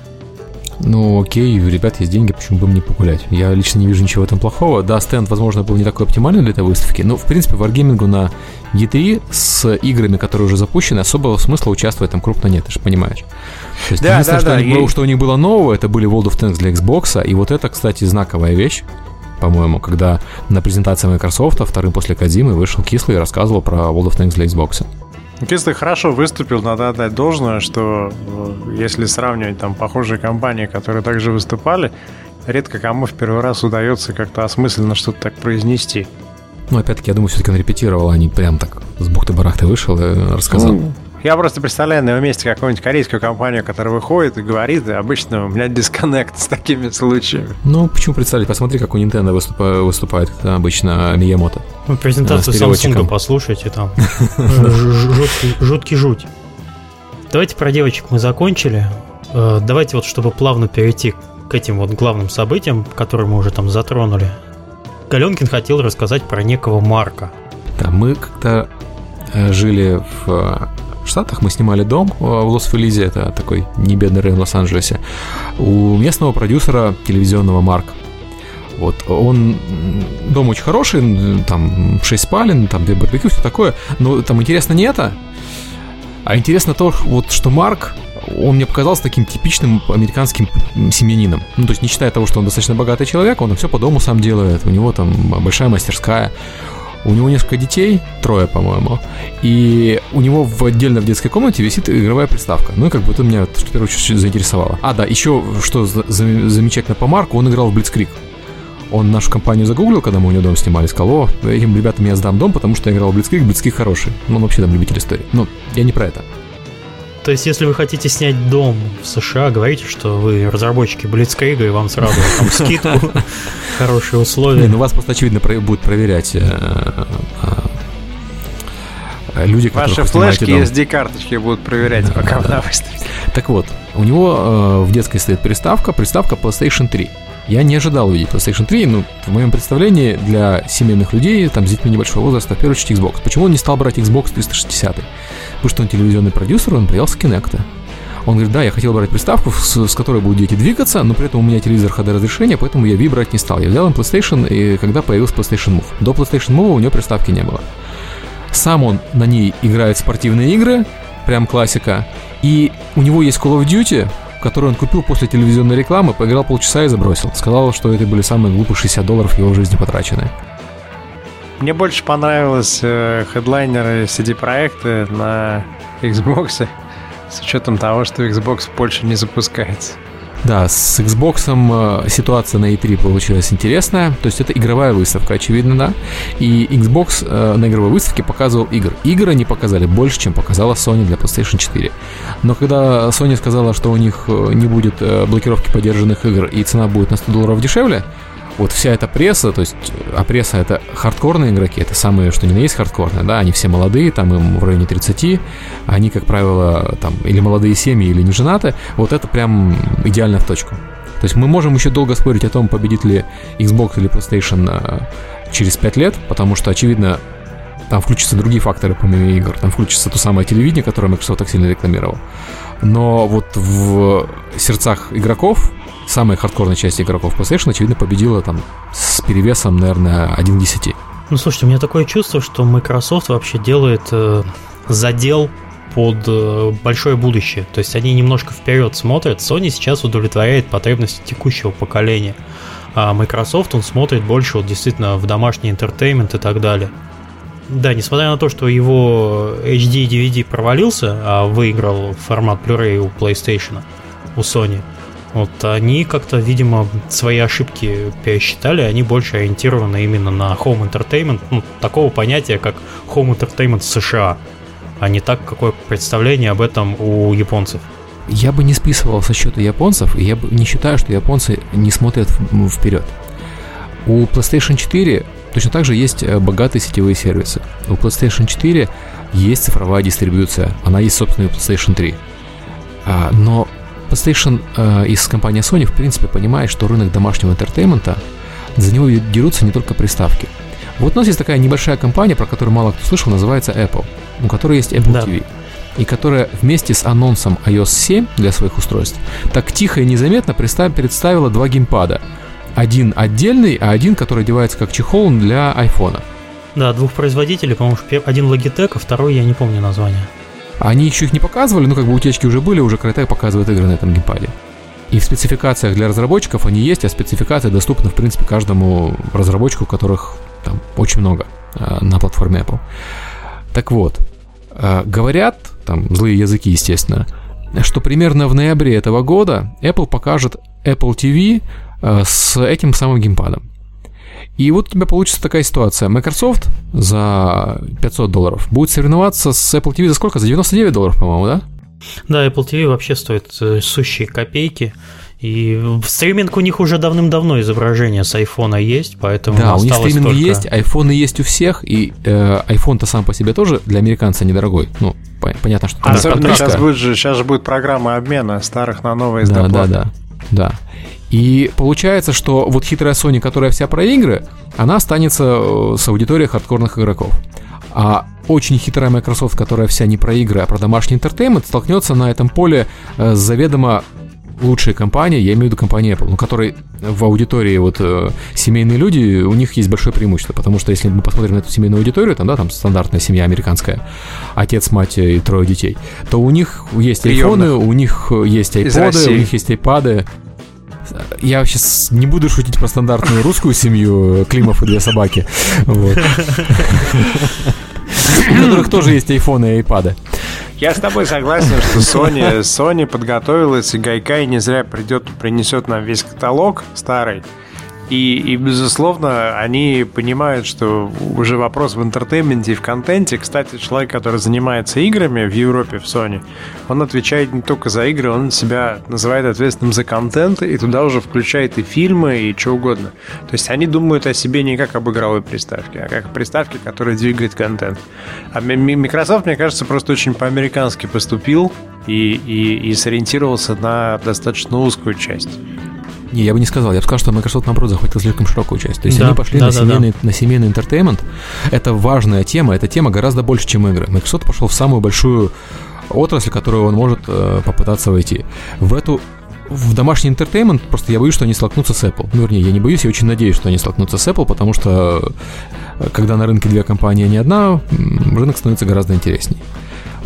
Ну, окей, у ребят есть деньги, почему бы им не погулять? Я лично не вижу ничего в этом плохого. Да, стенд, возможно, был не такой оптимальный для этой выставки, но, в принципе, в Wargaming на E3 с играми, которые уже запущены, особого смысла участвовать там крупно нет, ты же понимаешь. То есть, да, да, что, да, у них и... было, что у них было нового, это были World of Tanks для Xbox, и вот это, кстати, знаковая вещь, по-моему, когда на презентации Microsoft вторым после Кадзимы вышел Кислый и рассказывал про World of Tanks для Xbox. Если хорошо выступил, надо отдать должное, что э, если сравнивать там похожие компании, которые также выступали, редко кому в первый раз удается как-то осмысленно что-то так произнести. Ну, опять-таки, я думаю, все-таки он репетировал, а не прям так с бухты-барахты вышел и рассказал. Ну, я просто представляю на его месте какую-нибудь корейскую компанию, которая выходит и говорит, и обычно у меня дисконнект с такими случаями. Ну, почему представить? Посмотри, как у Nintendo выступает, выступает Миямото. Миямото. Ну, презентацию Samsung послушайте, там жуткий жуть. Давайте про девочек мы закончили. Э, давайте вот, чтобы плавно перейти к этим вот главным событиям, которые мы уже там затронули. Галенкин хотел рассказать про некого Марка. Да, мы как-то э, жили в Штатах. Мы снимали дом э, в Лос-Фелизе, это такой небедный район в Лос-Анджелесе, у местного продюсера телевизионного Марк. Вот, он, дом очень хороший, там 6 спален, там барбекю, все такое, но там интересно не это, а интересно то, вот, что Марк, он мне показался таким типичным американским семьянином. Ну, то есть, не считая того, что он достаточно богатый человек, он все по дому сам делает, у него там большая мастерская, у него несколько детей, трое, по-моему, и у него в отдельно в детской комнате висит игровая приставка. Ну, и как бы это меня в первую очередь заинтересовало. А, да, еще что замечательно по Марку, он играл в Blitzkrieg. Он нашу компанию загуглил, когда мы у него дом снимали, сказал, о, этим ребятам я сдам дом, потому что я играл в Blitzkrieg, Blitzkrieg хороший. Ну, он вообще там любитель истории. Но я не про это. То есть, если вы хотите снять дом в США, говорите, что вы разработчики Блицкрига, и вам сразу там скидку, хорошие условия. Не, ну вас просто, очевидно, будут проверять э, э, люди, Ваши флешки и SD-карточки будут проверять, пока вы на выставке. Так вот, у него э, в детской стоит приставка, приставка PlayStation 3. Я не ожидал увидеть PlayStation 3, но в моем представлении для семейных людей, там, с детьми небольшого возраста, в первую очередь Xbox. Почему он не стал брать Xbox 360? Потому что он телевизионный продюсер, он боялся Kinect. Он говорит, да, я хотел брать приставку, с, с которой будут дети двигаться, но при этом у меня телевизор HD разрешения, поэтому я Wii брать не стал. Я взял им PlayStation, и когда появился PlayStation Move. До PlayStation Move у него приставки не было. Сам он на ней играет спортивные игры, прям классика. И у него есть Call of Duty, который он купил после телевизионной рекламы, поиграл полчаса и забросил. Сказал, что это были самые глупые 60 долларов его жизни потраченные. Мне больше понравилось э, хедлайнеры CD-проекты на Xbox, с учетом того, что Xbox в Польше не запускается. Да, с Xbox э, ситуация на E3 получилась интересная. То есть это игровая выставка, очевидно, да. И Xbox э, на игровой выставке показывал игр. Игры они показали больше, чем показала Sony для PlayStation 4. Но когда Sony сказала, что у них э, не будет блокировки поддержанных игр и цена будет на 100 долларов дешевле, вот вся эта пресса, то есть, а пресса это хардкорные игроки, это самые, что ни на есть хардкорные, да, они все молодые, там им в районе 30, они, как правило, там, или молодые семьи, или не женаты, вот это прям идеально в точку. То есть мы можем еще долго спорить о том, победит ли Xbox или PlayStation э, через 5 лет, потому что, очевидно, там включатся другие факторы помимо игр. Там включится то самое телевидение, которое Microsoft так сильно рекламировал. Но вот в сердцах игроков самой хардкорной части игроков PlayStation, очевидно, победила там с перевесом, наверное, 1 к 10. Ну, слушайте, у меня такое чувство, что Microsoft вообще делает э, задел под э, большое будущее. То есть они немножко вперед смотрят. Sony сейчас удовлетворяет потребности текущего поколения. А Microsoft, он смотрит больше вот действительно в домашний интертеймент и так далее. Да, несмотря на то, что его HD DVD провалился, а выиграл формат Blu-ray у PlayStation, у Sony, вот они как-то, видимо, свои ошибки пересчитали, они больше ориентированы именно на home entertainment, ну, такого понятия, как home entertainment США, а не так, какое представление об этом у японцев. Я бы не списывал со счета японцев, и я бы не считаю, что японцы не смотрят вперед. У PlayStation 4 точно так же есть э, богатые сетевые сервисы. У PlayStation 4 есть цифровая дистрибьюция, она есть, собственно, и у PlayStation 3. А, но PlayStation э, из компании Sony, в принципе, понимает, что рынок домашнего entertainment а, за него дерутся не только приставки. Вот у нас есть такая небольшая компания, про которую мало кто слышал, называется Apple, у которой есть Apple да. TV и которая вместе с анонсом iOS 7 для своих устройств так тихо и незаметно представила два геймпада. Один отдельный, а один, который одевается как чехол для айфона. Да, двух производителей, по-моему, один Logitech, а второй я не помню название. Они еще их не показывали, но как бы утечки уже были, уже Crytek показывает игры на этом геймпаде. И в спецификациях для разработчиков они есть, а спецификации доступны, в принципе, каждому разработчику, которых там очень много э, на платформе Apple. Так вот, э, говорят, там злые языки, естественно, что примерно в ноябре этого года Apple покажет Apple TV э, с этим самым геймпадом. И вот у тебя получится такая ситуация. Microsoft за 500 долларов будет соревноваться с Apple TV за сколько? За 99 долларов, по-моему, да? Да, Apple TV вообще стоит э, сущие копейки. И в стриминг у них уже давным-давно изображение с айфона есть, поэтому Да, у них стриминг только... есть, айфоны есть у всех, и э, iPhone-то сам по себе тоже для американца недорогой. Ну, понятно, что... Особенно сейчас будет же, сейчас же будет программа обмена старых на новые с Да, да, да, да. И получается, что вот хитрая Sony, которая вся про игры, она останется э, с аудиторией хардкорных игроков. А очень хитрая Microsoft, которая вся не про игры, а про домашний интертеймент, столкнется на этом поле э, с заведомо лучшей компанией, я имею в виду компанию Apple, ну, которой в аудитории вот э, семейные люди, у них есть большое преимущество, потому что если мы посмотрим на эту семейную аудиторию, там, да, там стандартная семья американская, отец, мать и трое детей, то у них есть айфоны, у них есть айподы, у них есть айпады, я сейчас не буду шутить про стандартную русскую семью Климов и две собаки. Вот. У которых тоже есть айфоны и айпады. Я с тобой согласен, что Sony, Sony подготовилась, и Gaikai не зря придет, принесет нам весь каталог старый. И, и, безусловно, они понимают, что уже вопрос в entertainment е и в контенте. Кстати, человек, который занимается играми в Европе, в Sony, он отвечает не только за игры, он себя называет ответственным за контент, и туда уже включает и фильмы, и что угодно. То есть они думают о себе не как об игровой приставке, а как о приставке, которая двигает контент. А Microsoft, мне кажется, просто очень по-американски поступил и, и, и сориентировался на достаточно узкую часть. Не, я бы не сказал. Я бы сказал, что Microsoft, наоборот, захватил слишком широкую часть. То есть да, они пошли да, на, да, семейный, да. на семейный интертеймент. Это важная тема. Эта тема гораздо больше, чем игры. Microsoft пошел в самую большую отрасль, которую он может э, попытаться войти. В эту в домашний интертеймент просто я боюсь, что они столкнутся с Apple. Ну, вернее, я не боюсь, я очень надеюсь, что они столкнутся с Apple, потому что э, когда на рынке две компании, а не одна, рынок становится гораздо интереснее.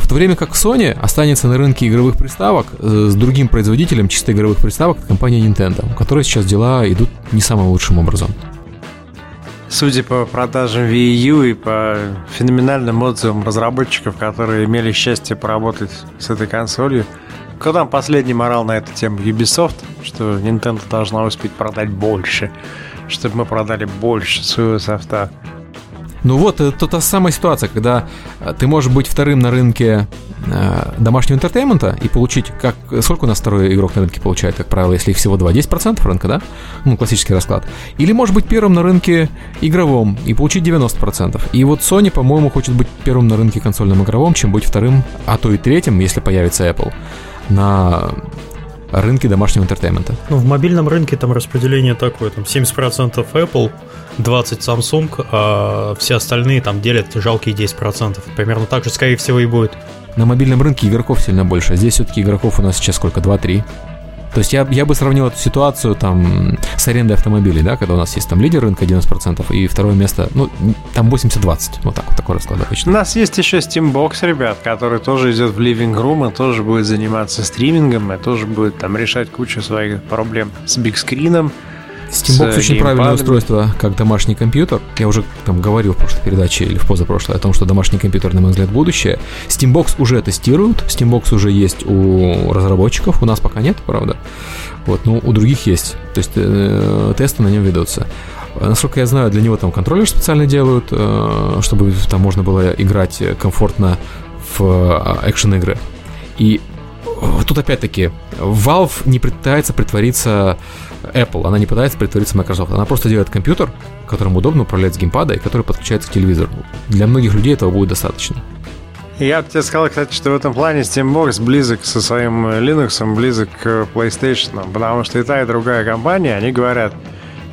В то время как Sony останется на рынке игровых приставок э, с другим производителем чисто игровых приставок, компания Nintendo, у которой сейчас дела идут не самым лучшим образом. Судя по продажам Wii U и по феноменальным отзывам разработчиков, которые имели счастье поработать с этой консолью, кто там последним орал на эту тему? Ubisoft? что Nintendo должна успеть продать больше, чтобы мы продали больше своего софта. Ну вот, это та самая ситуация, когда э, ты можешь быть вторым на рынке э, домашнего entertainment а и получить, как сколько у нас второй игрок на рынке получает, как правило, если их всего два, 10% рынка, да? Ну, классический расклад. Или может быть первым на рынке игровом и получить 90%. И вот Sony, по-моему, хочет быть первым на рынке консольном игровом, чем быть вторым, а то и третьим, если появится Apple, на рынке домашнего entertainment а. Ну, в мобильном рынке там распределение такое, там 70% Apple, 20 Samsung, а все остальные там делят жалкие 10%. Примерно так же, скорее всего, и будет. На мобильном рынке игроков сильно больше. Здесь все-таки игроков у нас сейчас сколько? 2-3. То есть я, я бы сравнил эту ситуацию там с арендой автомобилей, да, когда у нас есть там лидер рынка 90% и второе место, ну, там 80-20, вот так вот такой расклад обычно. У нас есть еще Steambox, ребят, который тоже идет в Living Room, и тоже будет заниматься стримингом, и тоже будет там решать кучу своих проблем с бигскрином, Steambox очень правильное устройство, как домашний компьютер. Я уже там говорил в прошлой передаче или в позапрошлой о том, что домашний компьютер, на мой взгляд, будущее. Steambox уже тестируют, Steambox уже есть у разработчиков, у нас пока нет, правда. Вот, но у других есть. То есть э, тесты на нем ведутся. Насколько я знаю, для него там контроллер специально делают, э, чтобы там можно было играть комфортно в э, экшен игры. И тут опять-таки Valve не пытается притвориться Apple, она не пытается притвориться Microsoft, она просто делает компьютер, которым удобно управлять с геймпада и который подключается к телевизору. Для многих людей этого будет достаточно. Я бы тебе сказал, кстати, что в этом плане Steambox близок со своим Linux, близок к PlayStation, потому что и та, и другая компания, они говорят,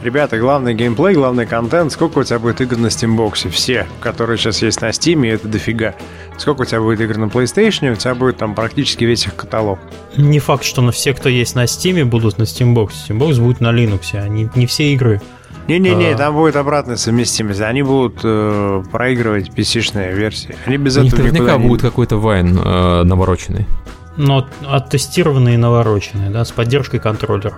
Ребята, главный геймплей, главный контент. Сколько у тебя будет игр на Steambox? Все, которые сейчас есть на Steam, это дофига. Сколько у тебя будет игр на PlayStation, у тебя будет там практически весь их каталог. Не факт, что на все, кто есть на Steam, будут на Steambox. Steambox будет на Linux, а не, не все игры. Не-не-не, а... там будет обратная совместимость. Они будут э, проигрывать PC-шные версии. Они без у этого них наверняка не... будет какой-то вайн э, навороченный. Но оттестированный и навороченный, да, с поддержкой контроллера.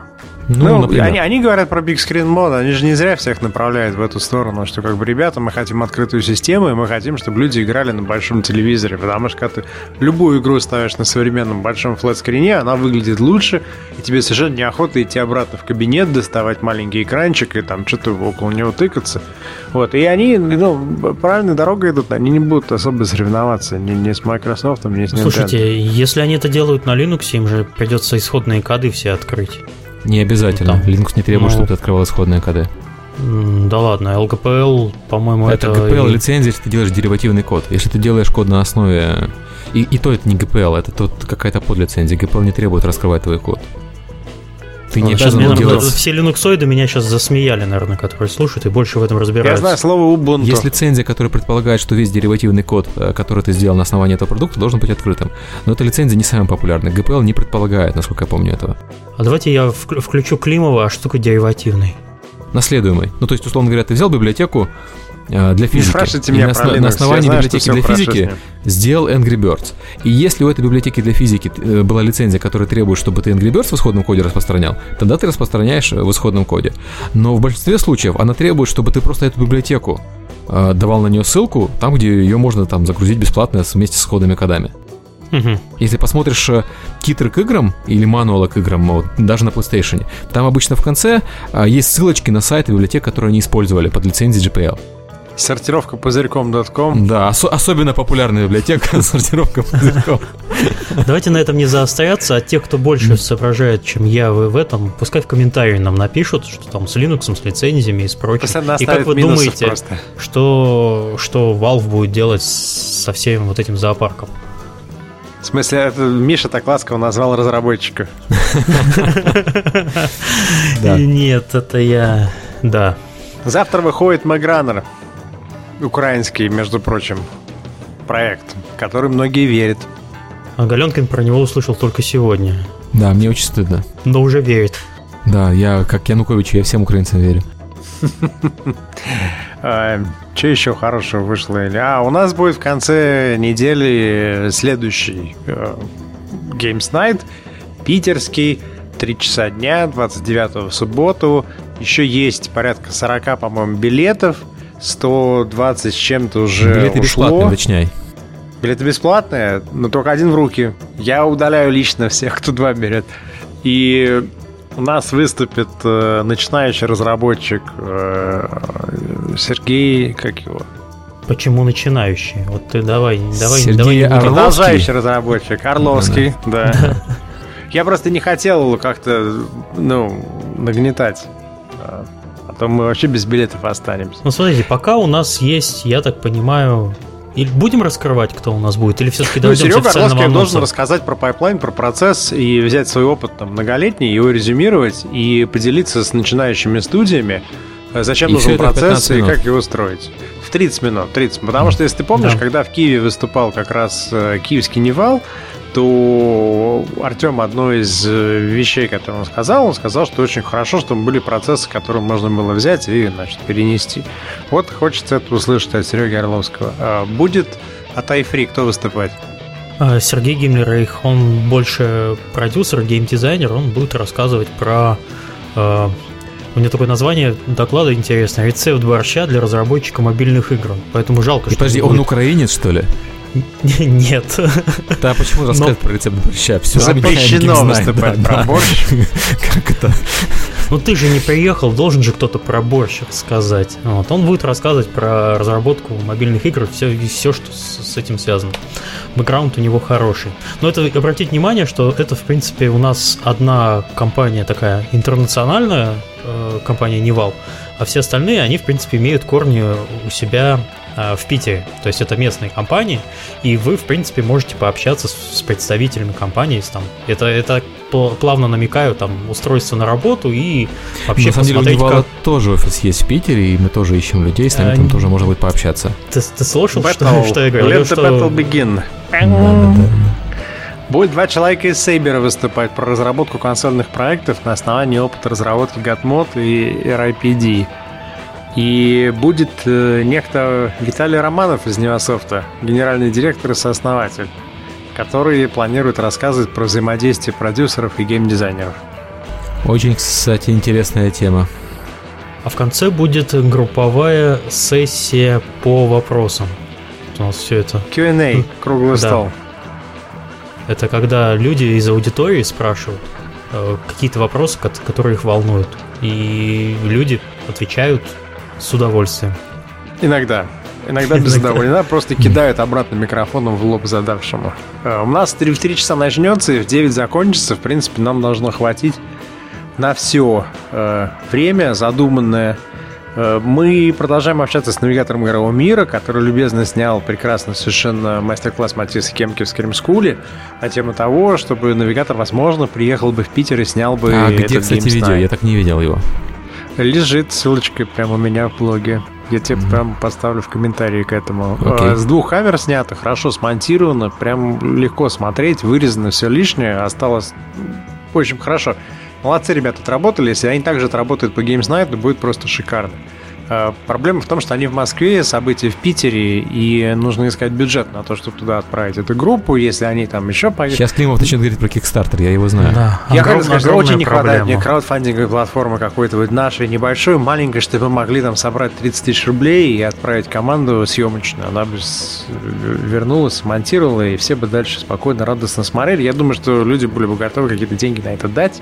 Ну, ну они, они говорят про Big Screen Mod, они же не зря всех направляют в эту сторону, что как бы, ребята, мы хотим открытую систему, и мы хотим, чтобы люди играли на большом телевизоре, потому что когда ты любую игру ставишь на современном большом флет-скрине, она выглядит лучше, и тебе совершенно неохота идти обратно в кабинет, доставать маленький экранчик и там что-то около него тыкаться. Вот, и они, ну, правильной дорогой идут, они не будут особо соревноваться ни, ни с Microsoft, ни с Nintendo. Слушайте, если они это делают на Linux, им же придется исходные коды все открыть. Не обязательно. Там. Linux не требует, ну, чтобы ты открывал исходные коды. Да ладно, LGPL, по-моему, это... Это GPL лицензия, если ты делаешь деривативный код. Если ты делаешь код на основе... И, и то это не GPL, это тут какая-то подлицензия. GPL не требует раскрывать твой код. Ты не сейчас меня, делать... Все линуксоиды меня сейчас засмеяли, наверное, которые слушают и больше в этом разбираются. Я знаю слово Ubuntu. Есть лицензия, которая предполагает, что весь деривативный код, э, который ты сделал на основании этого продукта, должен быть открытым. Но эта лицензия не самая популярная. GPL не предполагает, насколько я помню этого. А давайте я включу Климова, а что такое деривативный? Наследуемый. Ну, то есть, условно говоря, ты взял библиотеку, для физики. Не спрашивайте меня на, про Linux. на основании знаю, библиотеки для физики сделал Angry Birds. И если у этой библиотеки для физики э, была лицензия, которая требует, чтобы ты Angry Birds в исходном коде распространял, тогда ты распространяешь э, в исходном коде. Но в большинстве случаев она требует, чтобы ты просто эту библиотеку давал на нее ссылку, там, где ее можно там загрузить бесплатно вместе с исходными кодами. Угу. Если посмотришь титры к играм или мануалы к играм, вот, даже на PlayStation, там обычно в конце есть ссылочки на сайты библиотек, которые они использовали под лицензией GPL. Сортировка пузырьком.com. Да, ос- особенно популярная библиотека сортировка пузырьком. Давайте на этом не заостряться, а те, кто больше соображает, чем я в этом, пускай в комментарии нам напишут, что там с Linux, с лицензиями и с прочим. И как вы думаете, просто. что, что Valve будет делать со всем вот этим зоопарком? В смысле, это Миша так ласково назвал разработчика. Нет, это я... Да. Завтра выходит Магранер украинский, между прочим, проект, который многие верят. А Галенкин про него услышал только сегодня. Да, мне очень стыдно. Но уже верит. Да, я как Янукович, я всем украинцам верю. А, что еще хорошего вышло? А, у нас будет в конце недели следующий э, Games Night, питерский, 3 часа дня, 29 в субботу. Еще есть порядка 40, по-моему, билетов. 120 с чем-то уже Билеты ушло. бесплатные, уточняй. Билеты бесплатные, но только один в руки. Я удаляю лично всех, кто два берет. И У нас выступит э, начинающий разработчик э, Сергей, как его? Почему начинающий? Вот ты давай, давай, Сергей давай. Орловский? Продолжающий разработчик Орловский, да. Я просто не хотел как-то, ну, нагнетать. То мы вообще без билетов останемся. Ну, смотрите, пока у нас есть, я так понимаю, или будем раскрывать, кто у нас будет, или все-таки Ну, дойдем Серега официального Орловский должен анонса? рассказать про pipeline, про процесс и взять свой опыт там, многолетний, его резюмировать и поделиться с начинающими студиями, э, зачем И нужен процесс 15 и как его строить. В 30 минут, 30. Потому что, если ты помнишь, Да. когда в Киеве выступал как раз э, киевский Nival, то Артем одно из э, вещей, которые он сказал, он сказал, что очень хорошо, чтобы были процессы, которые можно было взять и значит, перенести. Вот хочется это услышать от Сереги Орловского. А Будет от iFree кто выступать? А, Сергей Гиммлерейх, он больше продюсер, геймдизайнер, он будет рассказывать про... э, у него такое название доклада интересное. Рецепт борща для разработчика мобильных игр. Поэтому жалко, И что... подожди, он будет. украинец, что ли? Нет. Да, почему рассказать про рецепт борща? Все Запрещено выступать про борщ. Как это? Ну ты же не приехал, должен же кто-то про борщ рассказать. Вот. Он будет рассказывать про разработку мобильных игр, все, все что с, с этим связано. Бэкграунд у него хороший. Но это обратите внимание, что это, в принципе, у нас одна компания такая интернациональная, э, компания Nival, а все остальные, они, в принципе, имеют корни у себя в Питере. То есть это местные компании, и вы, в принципе, можете пообщаться с, с представителями компании. Там. Это, это пл- плавно намекаю, там, устройство на работу и вообще На самом деле у посмотреть, Невала как... тоже офис есть в Питере, и мы тоже ищем людей, с нами А, там тоже можно будет пообщаться. Ты, ты слышал, что, Battle. что я говорил? Let the Что- battle begin. Да-да-да. Будет два человека из Сейбера выступать про разработку консольных проектов на основании опыта разработки GatMod и RIPD. И будет э, некто Виталий Романов из Невософта, генеральный директор и сооснователь, который планирует рассказывать про взаимодействие продюсеров и геймдизайнеров. Очень, кстати, интересная тема. А в конце будет групповая сессия по вопросам. У нас все это. Q&A, круглый Да. стол. Это когда люди из аудитории спрашивают э, какие-то вопросы, кот- которые их волнуют. И люди отвечают с удовольствием. Иногда. Иногда без Иногда. удовольствия. Просто кидают обратно микрофоном в лоб задавшему. Э, У нас три- в 3 часа начнется и в 9 закончится. В принципе, нам должно хватить на все время задуманное. Э, Мы продолжаем общаться с навигатором игрового мира, который любезно снял прекрасно совершенно мастер-класс Матиса Кемки в Скримскуле на тему того, чтобы навигатор, возможно, приехал бы в Питер и снял бы А где, кстати, видео? Я так не видел его. Лежит ссылочкой прямо у меня в блоге. Я тебе прям поставлю в комментарии к этому. Окей. Э, С двух камер снято, хорошо смонтировано, прям легко смотреть, вырезано все лишнее, осталось очень хорошо. Молодцы ребята отработали, если они также отработают по Games Night, то будет просто шикарно. Э, Проблема в том, что они в Москве, события в Питере, и нужно искать бюджет на то, чтобы туда отправить эту группу, если они там еще поедут. Сейчас Климов начнет говорить про Kickstarter, я его знаю. Да, Я хочу сказать, что очень не хватает мне проблема. краудфандинговой платформы какой-то вот нашей небольшой, маленькой, чтобы мы могли там собрать 30 тысяч рублей и отправить команду съемочную. Она бы вернулась, смонтировала, и все бы дальше спокойно, радостно смотрели. Я думаю, что люди были бы готовы какие-то деньги на это дать.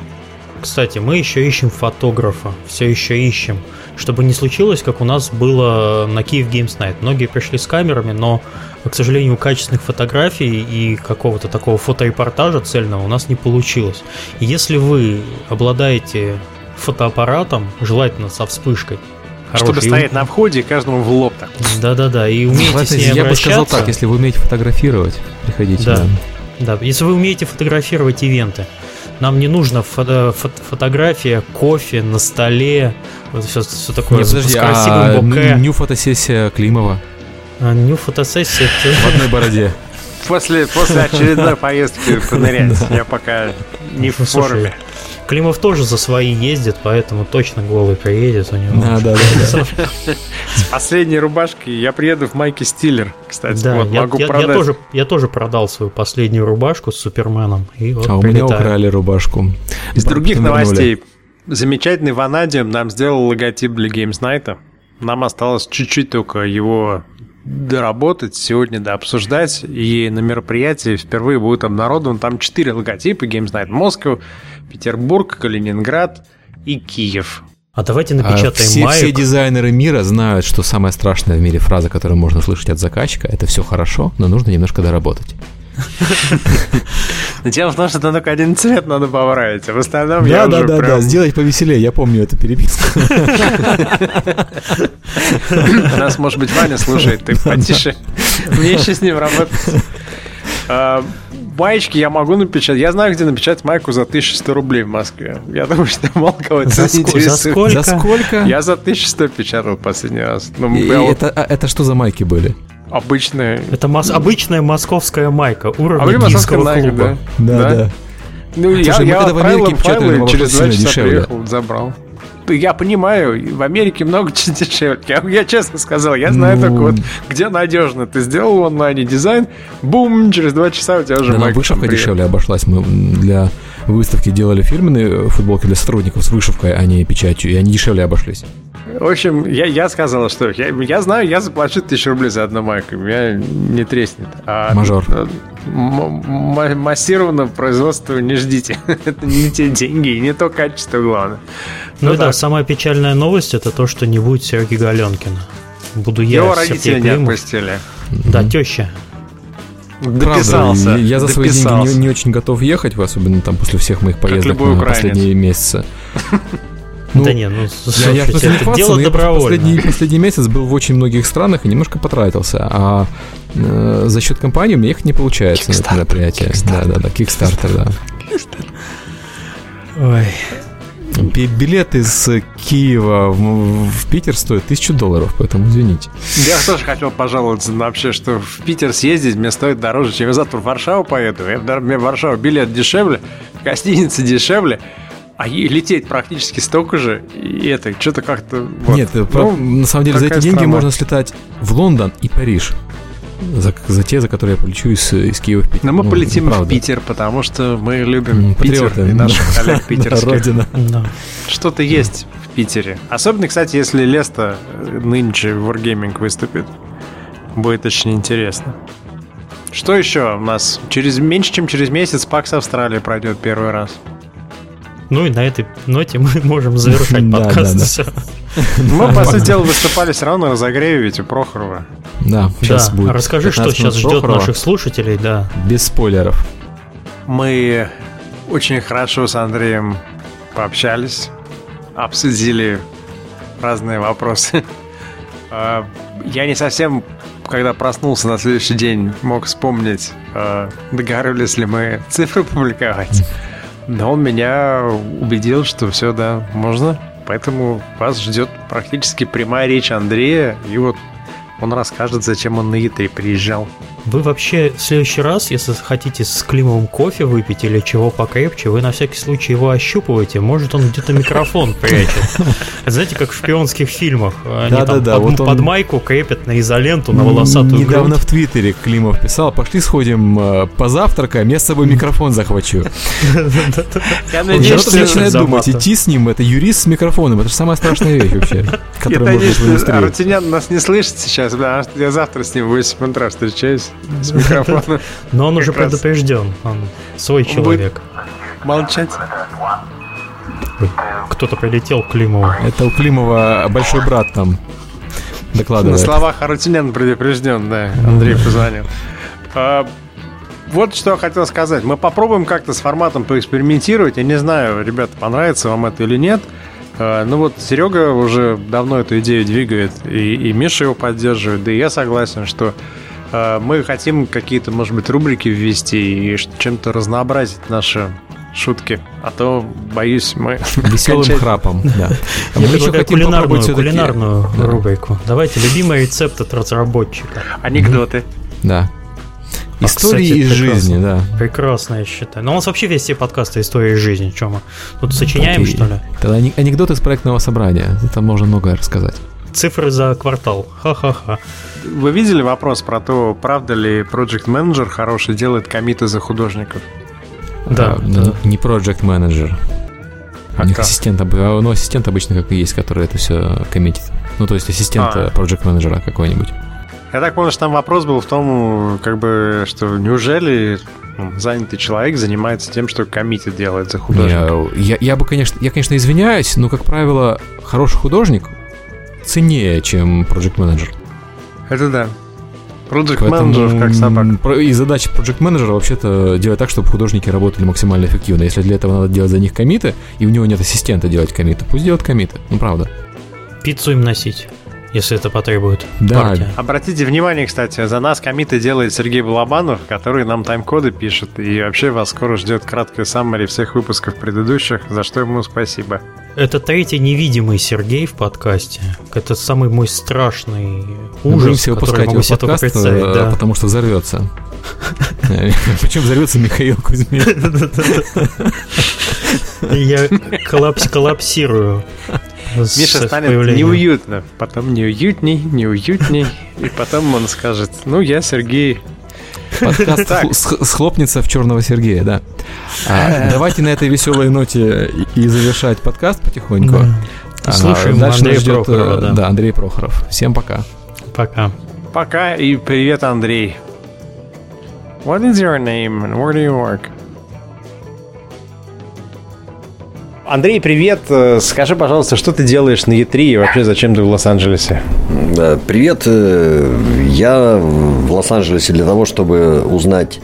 Кстати, мы еще ищем фотографа, все еще ищем, чтобы не случилось, как у нас было на Киев Games Night. Многие пришли с камерами, но, к сожалению, качественных фотографий и какого-то такого фоторепортажа цельного у нас не получилось. И если вы обладаете фотоаппаратом, желательно со вспышкой, чтобы хорошей, и стоять на входе и каждому в лоб так. Да-да-да, и умеете с Знаете, ней я бы сказал так, если вы умеете фотографировать, приходите. Да. Да, если вы умеете фотографировать ивенты, нам не нужно фото- фото- фотография кофе на столе, вот все, такое Не, с подожди, красивым а ню фотосессия Климова А, Ню фотосессия. это- в одной бороде. После, после очередной поездки понырять. Я пока не в Ну, слушай, форме. Климов тоже за свои ездит, поэтому точно голый приедет у него. Да, да, да. С последней рубашкой я приеду в майке Стиллер, кстати. Да, вот, я, могу я- я продать. тоже, я тоже продал свою последнюю рубашку с Суперменом. И вот А у меня украли рубашку. Из других новостей. Замечательный Ванадиум нам сделал логотип для Games Night. Нам осталось чуть-чуть только его доработать, сегодня дообсуждать. И на мероприятии впервые будет обнародован там четыре логотипа Games Night Moscow, Петербург, Калининград и Киев. А давайте напечатаем а все, маек. все дизайнеры мира знают, что самая страшная в мире фраза, которую можно услышать от заказчика, это все хорошо, но нужно немножко доработать. Дело в том, что только один цвет надо поправить, а в остальном да, я да, уже да, прям... да, сделать повеселее, я помню эту переписку. Нас, может быть, Ваня слушает, ты потише. Мне еще с ним работать. А, Маечки я могу напечатать. Я знаю, где напечатать майку за 1100 рублей в Москве. Я думаю, что мало кого это За ск- за сколько? За сколько? Я за 1100 печатал последний раз. Ну, И я вот это, а это что за майки были? обычные. Это мос- обычная московская майка А уровня московская гейского Nike, клуба. да? Да, да. Ну, я, Слушай, мы я когда в Америке печатали, через два сильно часа дешевле. приехал, забрал. Я понимаю, в Америке много дешевле. Я, я честно сказал, я знаю Ну. только вот, где надежно. Ты сделал в онлайне дизайн, бум, через два часа у тебя уже Да, нам майка вышивка там приехала. дешевле обошлась. Мы для выставки делали фирменные футболки для сотрудников с вышивкой, а не печатью, и они дешевле обошлись. В общем, я, я сказал, что я, я знаю, я заплачу тысячу рублей за одну майку, меня не треснет. А, Мажор. э, м- м- массированного производства не ждите. Это не те деньги и не то качество главное. Ну, Ну и да, так. самая печальная новость это то, что не будет Сереги Галенкина. Буду я, Его родители не отпустили. Да, теща. Дописался. Правда, я за свои деньги не, не очень готов ехать, особенно там после всех моих поездок на последние месяцы. Ну, да не, ну, Я, я слушайте, просто не это хвастался, дело но я добровольно. последний, последний месяц был в очень многих странах и немножко потратился. А э, за счет компании у меня ехать не получается на это мероприятие. Да, да, да, Kickstarter, да. Ой, Би- Билет из Киева в, в Питер стоит тысячу долларов, поэтому извините. Я тоже хотел пожаловаться на вообще, что в Питер съездить мне стоит дороже, чем я завтра в Варшаву поеду. Я, мне в Варшаву билет дешевле, гостиница дешевле, а лететь практически столько же. И это что-то как-то... вот. Нет, э, Ну, про- на самом деле за эти деньги страна. можно слетать в Лондон и Париж. За, за те, за которые я полечу из, из Киева в Питер. Но мы Ну, полетим правда. в Питер, потому что мы любим М, Питер Патриоты. и наших коллег Да, питерских. Родина. да. Что-то есть в Питере. Особенно, кстати, если Леста э, нынче в Wargaming выступит. Будет очень интересно. Что еще у нас? Через меньше, чем через месяц Пакс Австралия пройдет первый раз. Ну и на этой ноте мы можем завершать подкаст. Мы, по сути дела, выступали все равно разогреве ведь у Прохорова. Да, сейчас будет. расскажи, что 15 сейчас ждет наших слушателей, да. Без спойлеров. Мы очень хорошо с Андреем пообщались, обсудили разные вопросы. А, Я не совсем, когда проснулся на следующий день, мог вспомнить, а, договаривались ли мы цифры публиковать. Но он меня убедил, что все, да, можно. Поэтому вас ждет практически прямая речь Андрея. И вот он расскажет, зачем он на E3 приезжал. Вы вообще в следующий раз, если хотите с Климовым кофе выпить или чего покрепче, вы на всякий случай его ощупываете. Может, он где-то микрофон прячет. Знаете, как в шпионских фильмах. Они там Да-да-да, под, вот он- под майку крепят на изоленту, на волосатую Недавно в Твиттере Климов писал, пошли сходим э, позавтракаем, я с собой микрофон захвачу. Я надеюсь, что... за думать, идти с ним, это юрист с микрофоном, это же самая страшная вещь вообще, Я надеюсь. Арутюнян нас не слышит сейчас, я завтра с ним в 8 утра встречаюсь с микрофоном. Но он уже предупрежден. Он свой человек. Молчать. Кто-то прилетел к Климову. Это у Климова большой брат там На докладывает. словах Арутюнян предупрежден, да. Андрей позвонил. А, Вот что я хотел сказать. Мы попробуем как-то с форматом поэкспериментировать. Я не знаю, ребята, понравится вам это или нет. А, Ну вот Серега уже давно эту идею двигает, и, и Миша его поддерживает, да и я согласен, что мы хотим какие-то, может быть, рубрики ввести и чем-то разнообразить наши шутки. А то, боюсь, мы... Веселым кончать- храпом, да. А Я мы еще хотим кулинарную, кулинарную Да. рубрику. Давайте, любимый рецепт от разработчика. Анекдоты. Да. А, Истории кстати, из жизни, да. Прекрасно, я считаю. Но у нас вообще весь все подкасты истории из жизни. Чем мы? Тут сочиняем, Окей. что ли? Тогда ане- анекдоты из проектного собрания. Там можно многое рассказать. Цифры за квартал. Ха-ха-ха. Вы видели вопрос про то, правда ли Project Manager хороший делает комиты за художников? Да, А, да. Не проект менеджер. А У них как? ассистент, а, ну, ассистент обычно как и есть, который это все коммитит. Ну, то есть ассистент А. проект менеджера какой-нибудь. Я так понял, что там вопрос был в том, как бы, что неужели максимум занятый человек занимается тем, что коммиты делает за художника. Не, я, я бы, конечно, я, конечно, извиняюсь, но, как правило, хороший художник ценнее, чем проект менеджер Это да. Project менеджеров как собак. И задача проект менеджера вообще-то делать так, чтобы художники работали максимально эффективно. Если для этого надо делать за них комиты, и у него нет ассистента делать комиты, пусть делают комиты. Ну, правда. Пиццу им носить если это потребует да. партия. Обратите внимание, кстати, за нас комиты делает Сергей Балабанов, который нам тайм-коды пишет, и вообще вас скоро ждет краткая саммари всех выпусков предыдущих, за что ему спасибо. Это третий невидимый Сергей в подкасте. Это самый мой страшный ужас, Мы который могу себе только представить. Э, да. Потому что взорвется. Причем взорвется Михаил Кузьмин. Я коллапсирую. Миша станет появлением. неуютно, потом неуютней, неуютней, и потом он скажет, ну, я Сергей. Подкаст схлопнется в черного Сергея, да. А, давайте на этой веселой ноте и завершать подкаст потихоньку. А, Слушаем Дальше Андрея ждет, Прохорова, да. да, Андрей Прохоров. Всем пока. Пока. Пока и привет, Андрей. What is your name and where do you work? Андрей, привет. Э, скажи, пожалуйста, что ты делаешь на E3 и вообще зачем ты в Лос-Анджелесе? Привет. Э, я в Лос-Анджелесе для того, чтобы узнать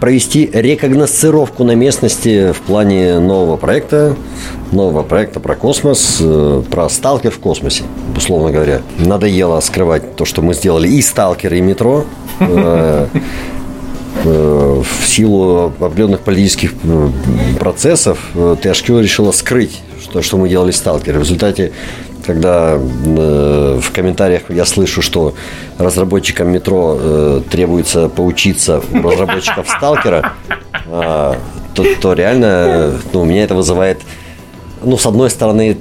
провести рекогносцировку на местности в плане нового проекта, нового проекта про космос, э, про сталкер в космосе, условно говоря. Надоело скрывать то, что мы сделали и сталкер, и метро. Э, в силу определенных политических э, процессов э, THQ решила скрыть, что, что мы делали сталкеры. В результате, когда в комментариях я слышу, что разработчикам метро требуется поучиться у разработчиков сталкера, а, то, то реально ну, у меня это вызывает ну, с одной стороны,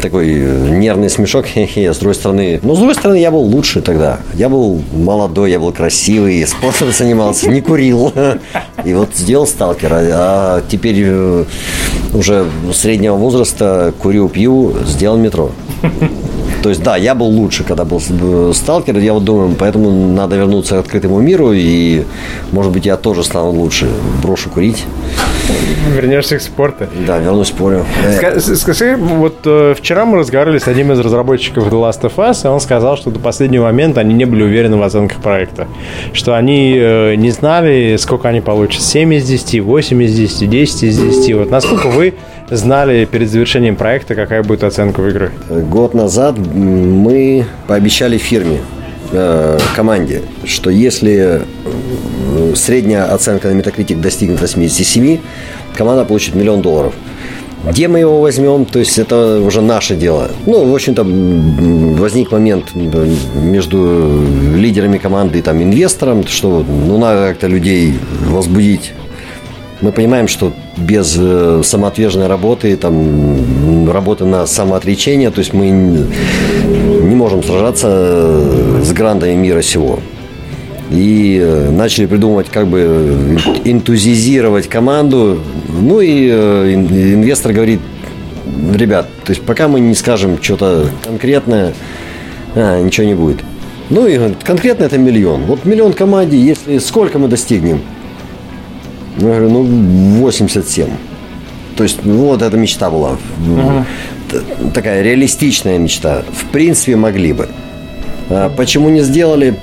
такой нервный смешок, хе-хе, с другой стороны, ну, с другой стороны, я был лучше тогда. Я был молодой, я был красивый, спортом занимался, не курил. И вот сделал сталкера. А теперь э, уже среднего возраста курю, пью, сделал метро. То есть, да, я был лучше, когда был сталкер, я вот думаю, поэтому надо вернуться к открытому миру, и, может быть, я тоже стану лучше, брошу курить. Вернешься к спорту. Да, вернусь к спорю. Скажи, вот э, вчера мы разговаривали с одним из разработчиков The Last of Us, и он сказал, что до последнего момента они не были уверены в оценках проекта. Что они э, не знали, сколько они получат. 7 из 10, 8 из 10, 10 из 10. Вот насколько вы знали перед завершением проекта, какая будет оценка в игры? Год назад мы пообещали фирме, э, команде, что если э, средняя оценка на Metacritic достигнет 87, команда получит миллион долларов. Где мы его возьмем, то есть это уже наше дело. Ну, в общем-то, возник момент между лидерами команды и там инвестором, что ну, надо как-то людей возбудить мы понимаем, что без э, самоотверженной работы, там, работы на самоотречение, то есть мы не можем сражаться э, с грандами мира сего. И э, начали придумывать, как бы энтузизировать команду. Ну и инвестор говорит, ребят, то есть пока мы не скажем что-то конкретное, а, ничего не будет. Ну и конкретно это миллион. Вот миллион команде, если сколько мы достигнем? Я говорю, ну, 87. То есть, ну, вот эта мечта была. Угу. Такая реалистичная мечта. В принципе, могли бы. А почему не сделали?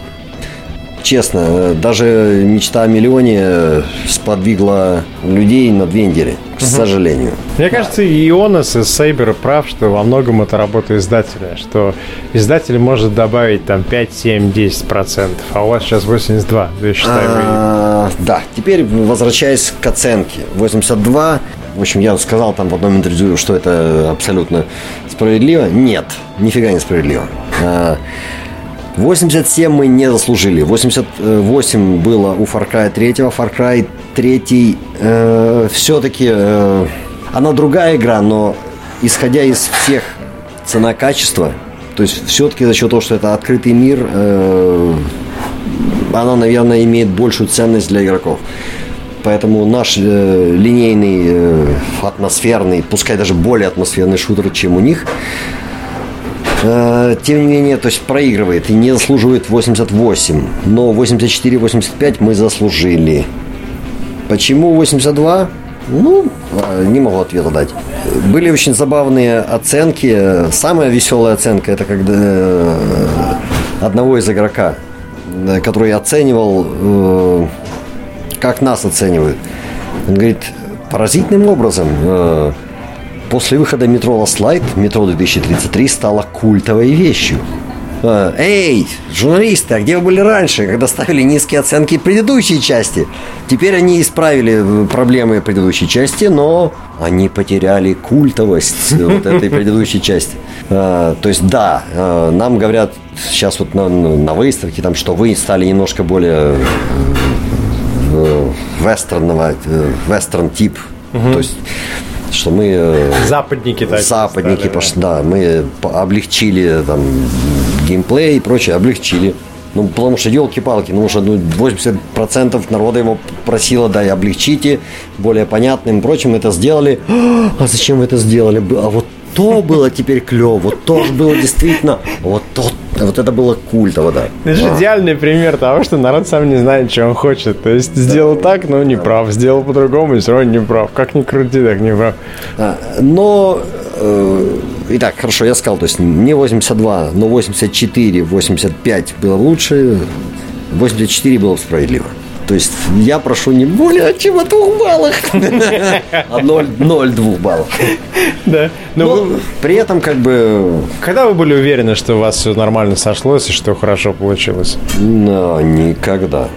Честно, даже мечта о миллионе сподвигла людей на две недели, к угу. сожалению. Мне кажется, и Ионас, и Сейбер прав, что во многом это работа издателя, что издатель может добавить там 5, 7, 10 процентов, а у вас сейчас 82, я считаю. А, да, теперь возвращаясь к оценке. 82, в общем, я сказал там в одном интервью, что это абсолютно справедливо. Нет, нифига не справедливо. 87 мы не заслужили. 88 было у Far Cry 3. Far Cry 3 э, все-таки э, она другая игра, но исходя из всех цена-качество, то есть все-таки за счет того, что это открытый мир, э, она, наверное, имеет большую ценность для игроков. Поэтому наш э, линейный, э, атмосферный, пускай даже более атмосферный шутер, чем у них, Э, тем не менее, то есть проигрывает и не заслуживает 88. Но 84-85 мы заслужили. Почему 82? Ну, а, не могу ответа дать. Были очень забавные оценки. Самая веселая оценка это когда э, одного из игрока, э, который оценивал, э, как нас оценивают. Он говорит, поразительным образом после выхода метро Last Light, метро 2033 стало культовой вещью. А, эй, журналисты, а где вы были раньше, когда ставили низкие оценки предыдущей части? Теперь они исправили э, проблемы предыдущей части, но они потеряли культовость вот этой предыдущей части. То есть, да, нам говорят сейчас вот на, на выставке, там, что вы стали немножко более э, вестерного, э, вестерн тип. То есть что мы западники такие западники стали, пошли, да. да мы облегчили там геймплей и прочее облегчили. Ну, потому что, елки-палки, ну, уже ну, 80% народа его просило, да, и облегчите, более понятным прочим, это сделали. А зачем вы это сделали? А вот то было теперь клево, вот то же было действительно, вот то, вот это было культово, да. Это же а. идеальный пример того, что народ сам не знает, что он хочет. То есть сделал так, но не прав, сделал по-другому, и все равно не прав. Как ни крути, так не прав. А, но э, Итак, хорошо, я сказал, то есть не 82, но 84, 85 было лучше, 84 было справедливо. То есть я прошу не более чем о двух баллах, а 0,2 баллов. Да. Но, но вы... при этом как бы... Когда вы были уверены, что у вас все нормально сошлось и что хорошо получилось? Никогда.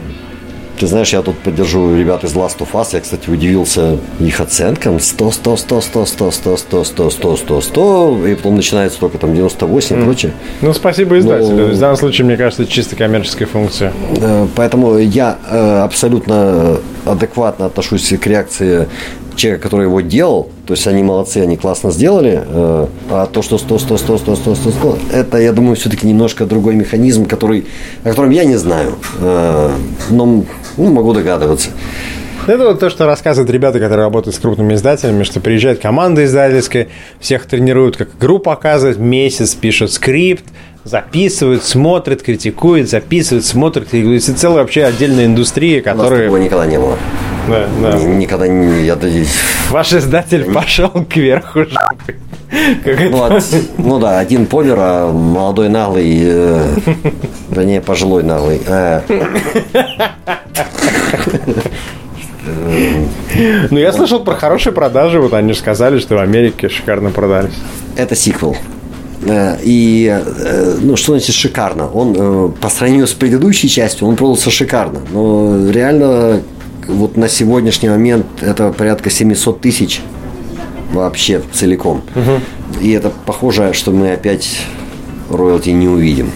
Ты знаешь, я тут поддержу ребят из Last of Us. Я, кстати, удивился их оценкам. 100, 100, 100, 100, 100, 100, 100, 100, 100, 100, 100. И потом начинается только там 98 и прочее. Ну, спасибо издателю. Но... В данном случае, мне кажется, это чисто коммерческая функция. Поэтому я абсолютно адекватно отношусь к реакции человека, который его делал, то есть они молодцы, они классно сделали, а то, что 100, 100, 100, 100, 100, 100, 100, это, я думаю, все-таки немножко другой механизм, который, о котором я не знаю, но ну, могу догадываться. Это вот то, что рассказывают ребята, которые работают с крупными издателями, что приезжает команда издательская, всех тренируют, как игру показывать, месяц пишут скрипт, записывают, смотрят, критикуют, записывают, смотрят, критикуют. Это целая вообще отдельная индустрия, которая... У нас никогда не было. Да, да. Никогда не... Я... Ваш издатель пошел кверху ну, от, ну да, один помер, а молодой наглый, э, вернее, пожилой наглый. Э, ну, я слышал про хорошие продажи. Вот они же сказали, что в Америке шикарно продались. Это сиквел. Э, и, э, ну, что значит шикарно? Он, э, по сравнению с предыдущей частью, он продался шикарно. Но реально, вот на сегодняшний момент это порядка 700 тысяч вообще целиком. Угу. И это похоже, что мы опять роялти не увидим.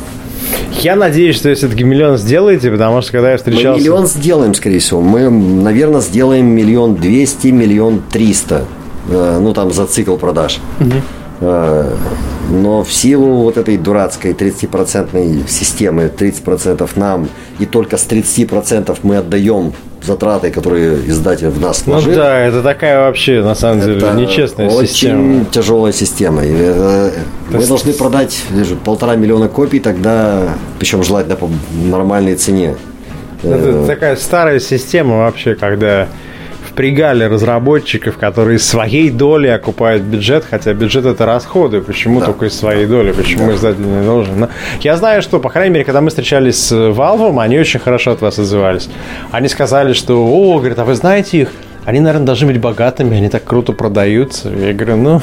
Я надеюсь, что все-таки миллион сделаете, потому что когда я встречался... Мы миллион сделаем, скорее всего. Мы, наверное, сделаем миллион двести, миллион триста. Э, ну, там, за цикл продаж. Угу. Но в силу вот этой дурацкой 30% системы, 30% нам, и только с 30% мы отдаем затраты, которые издатель в нас вложил. Ну да, это такая вообще, на самом деле, это нечестная очень система. Очень тяжелая система. И это, мы есть... должны продать вижу, полтора миллиона копий, тогда, причем желательно по нормальной цене. Это э, такая старая система вообще, когда впрягали разработчиков, которые своей доли окупают бюджет, хотя бюджет это расходы. Почему да. только из своей доли? Почему да. издатель не должен? Но я знаю, что, по крайней мере, когда мы встречались с Valve, они очень хорошо от вас отзывались. Они сказали, что, о, говорят, а вы знаете их? Они, наверное, должны быть богатыми, они так круто продаются. Я говорю, ну,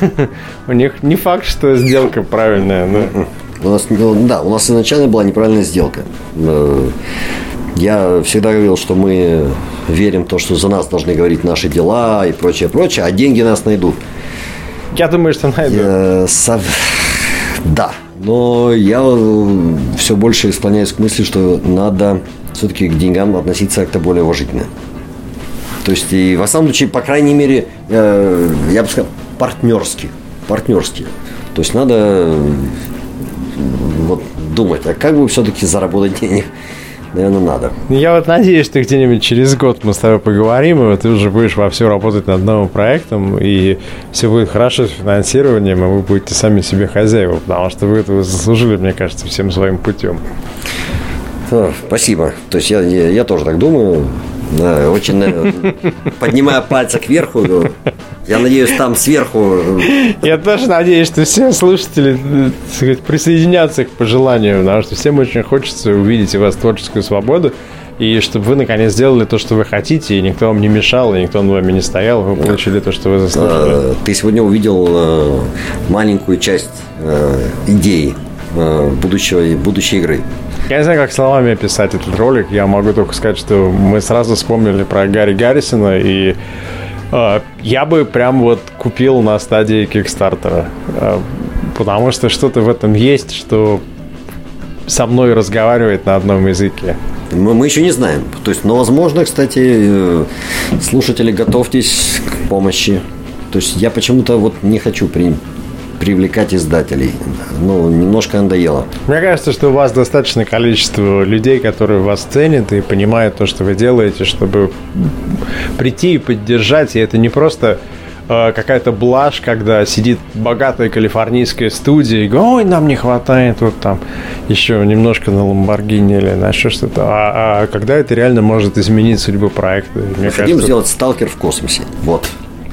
у них не факт, что сделка правильная. Но... У нас, ну, да, у нас изначально была неправильная сделка. Э, я всегда говорил, что мы верим в то, что за нас должны говорить наши дела и прочее, прочее, а деньги нас найдут. Я думаю, что найдут. Э, со... Да, но я все больше склоняюсь к мысли, что надо все-таки к деньгам относиться как-то более уважительно. То есть, и в основном случае, по крайней мере, э, я бы сказал, партнерски. Партнерски. То есть надо вот думать, а как бы все-таки заработать денег наверное, надо. Я вот надеюсь, что где-нибудь через год мы с тобой поговорим, и вот ты уже будешь во все работать над новым проектом, и все будет хорошо с финансированием, и вы будете сами себе хозяева, потому что вы этого заслужили, мне кажется, всем своим путем. Спасибо. То есть я, я, я тоже так думаю. Да, очень э, поднимая пальцы кверху. Я надеюсь, там сверху э, Я тоже надеюсь, что все слушатели э, сказать, присоединятся к пожеланию, потому что всем очень хочется увидеть у вас творческую свободу, и чтобы вы наконец сделали то, что вы хотите, и никто вам не мешал, и никто над вами не стоял, вы получили то, что вы заслужили. э, ты сегодня увидел маленькую часть идеи будущего, будущей игры. Я не знаю, как словами описать этот ролик. Я могу только сказать, что мы сразу вспомнили про Гарри Гаррисона, и я бы прям вот купил на стадии Кикстартера. Э, потому что что-то в этом есть, что со мной разговаривает на одном языке. Мы, мы еще не знаем. То есть, но возможно, кстати, э, слушатели, готовьтесь к помощи. То есть я почему-то вот не хочу при- привлекать издателей. Ну, немножко надоело. Мне кажется, что у вас достаточное количество людей, которые вас ценят и понимают то, что вы делаете, чтобы прийти и поддержать. И это не просто э, какая-то блажь, когда сидит богатая калифорнийская студия и говорит, ой, нам не хватает вот там еще немножко на Ламборгини или на еще что-то. А, а когда это реально может изменить судьбу проекта. Мне Хотим кажется, сделать сталкер в космосе. Вот.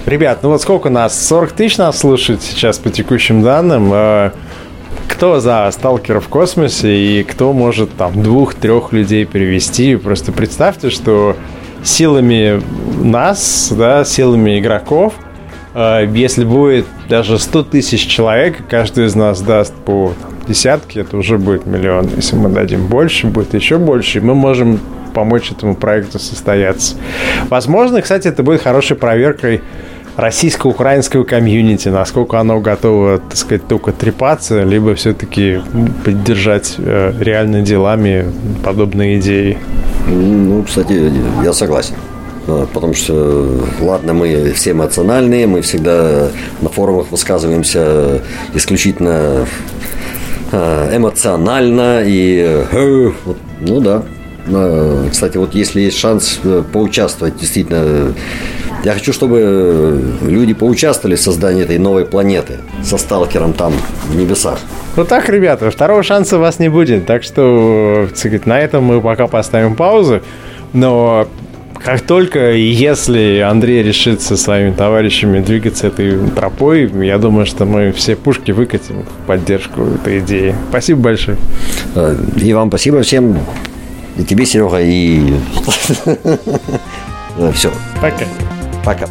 Ребят, ну вот сколько нас? 40 тысяч нас слушает сейчас по текущим данным. Э, Кто за сталкера в космосе и кто может там двух-трех людей перевести? Просто представьте, что силами нас, да, силами игроков, э, если будет даже 100 тысяч человек, каждый из нас даст по там, десятке, это уже будет миллион. Если мы дадим больше, будет еще больше, и мы можем помочь этому проекту состояться. Возможно, кстати, это будет хорошей проверкой российско-украинского комьюнити, насколько оно готово, так сказать, только трепаться, либо все-таки поддержать э, реально делами подобные идеи. Ну, кстати, я согласен. А, Потому что, ладно, мы все эмоциональные, мы всегда на форумах высказываемся исключительно а, эмоционально и, э, ну да. А, Кстати, вот если есть шанс э, поучаствовать, действительно, э, я хочу, чтобы люди поучаствовали в создании этой новой планеты со сталкером там в небесах. Ну так, ребята, второго шанса у вас не будет, так что, сказать, на этом мы пока поставим паузу, но как только если Андрей решит со своими товарищами двигаться этой тропой, я думаю, что мы все пушки выкатим в поддержку этой идеи. Спасибо большое. Э, И вам спасибо всем, и тебе, Серега, и все. Пока. Пока.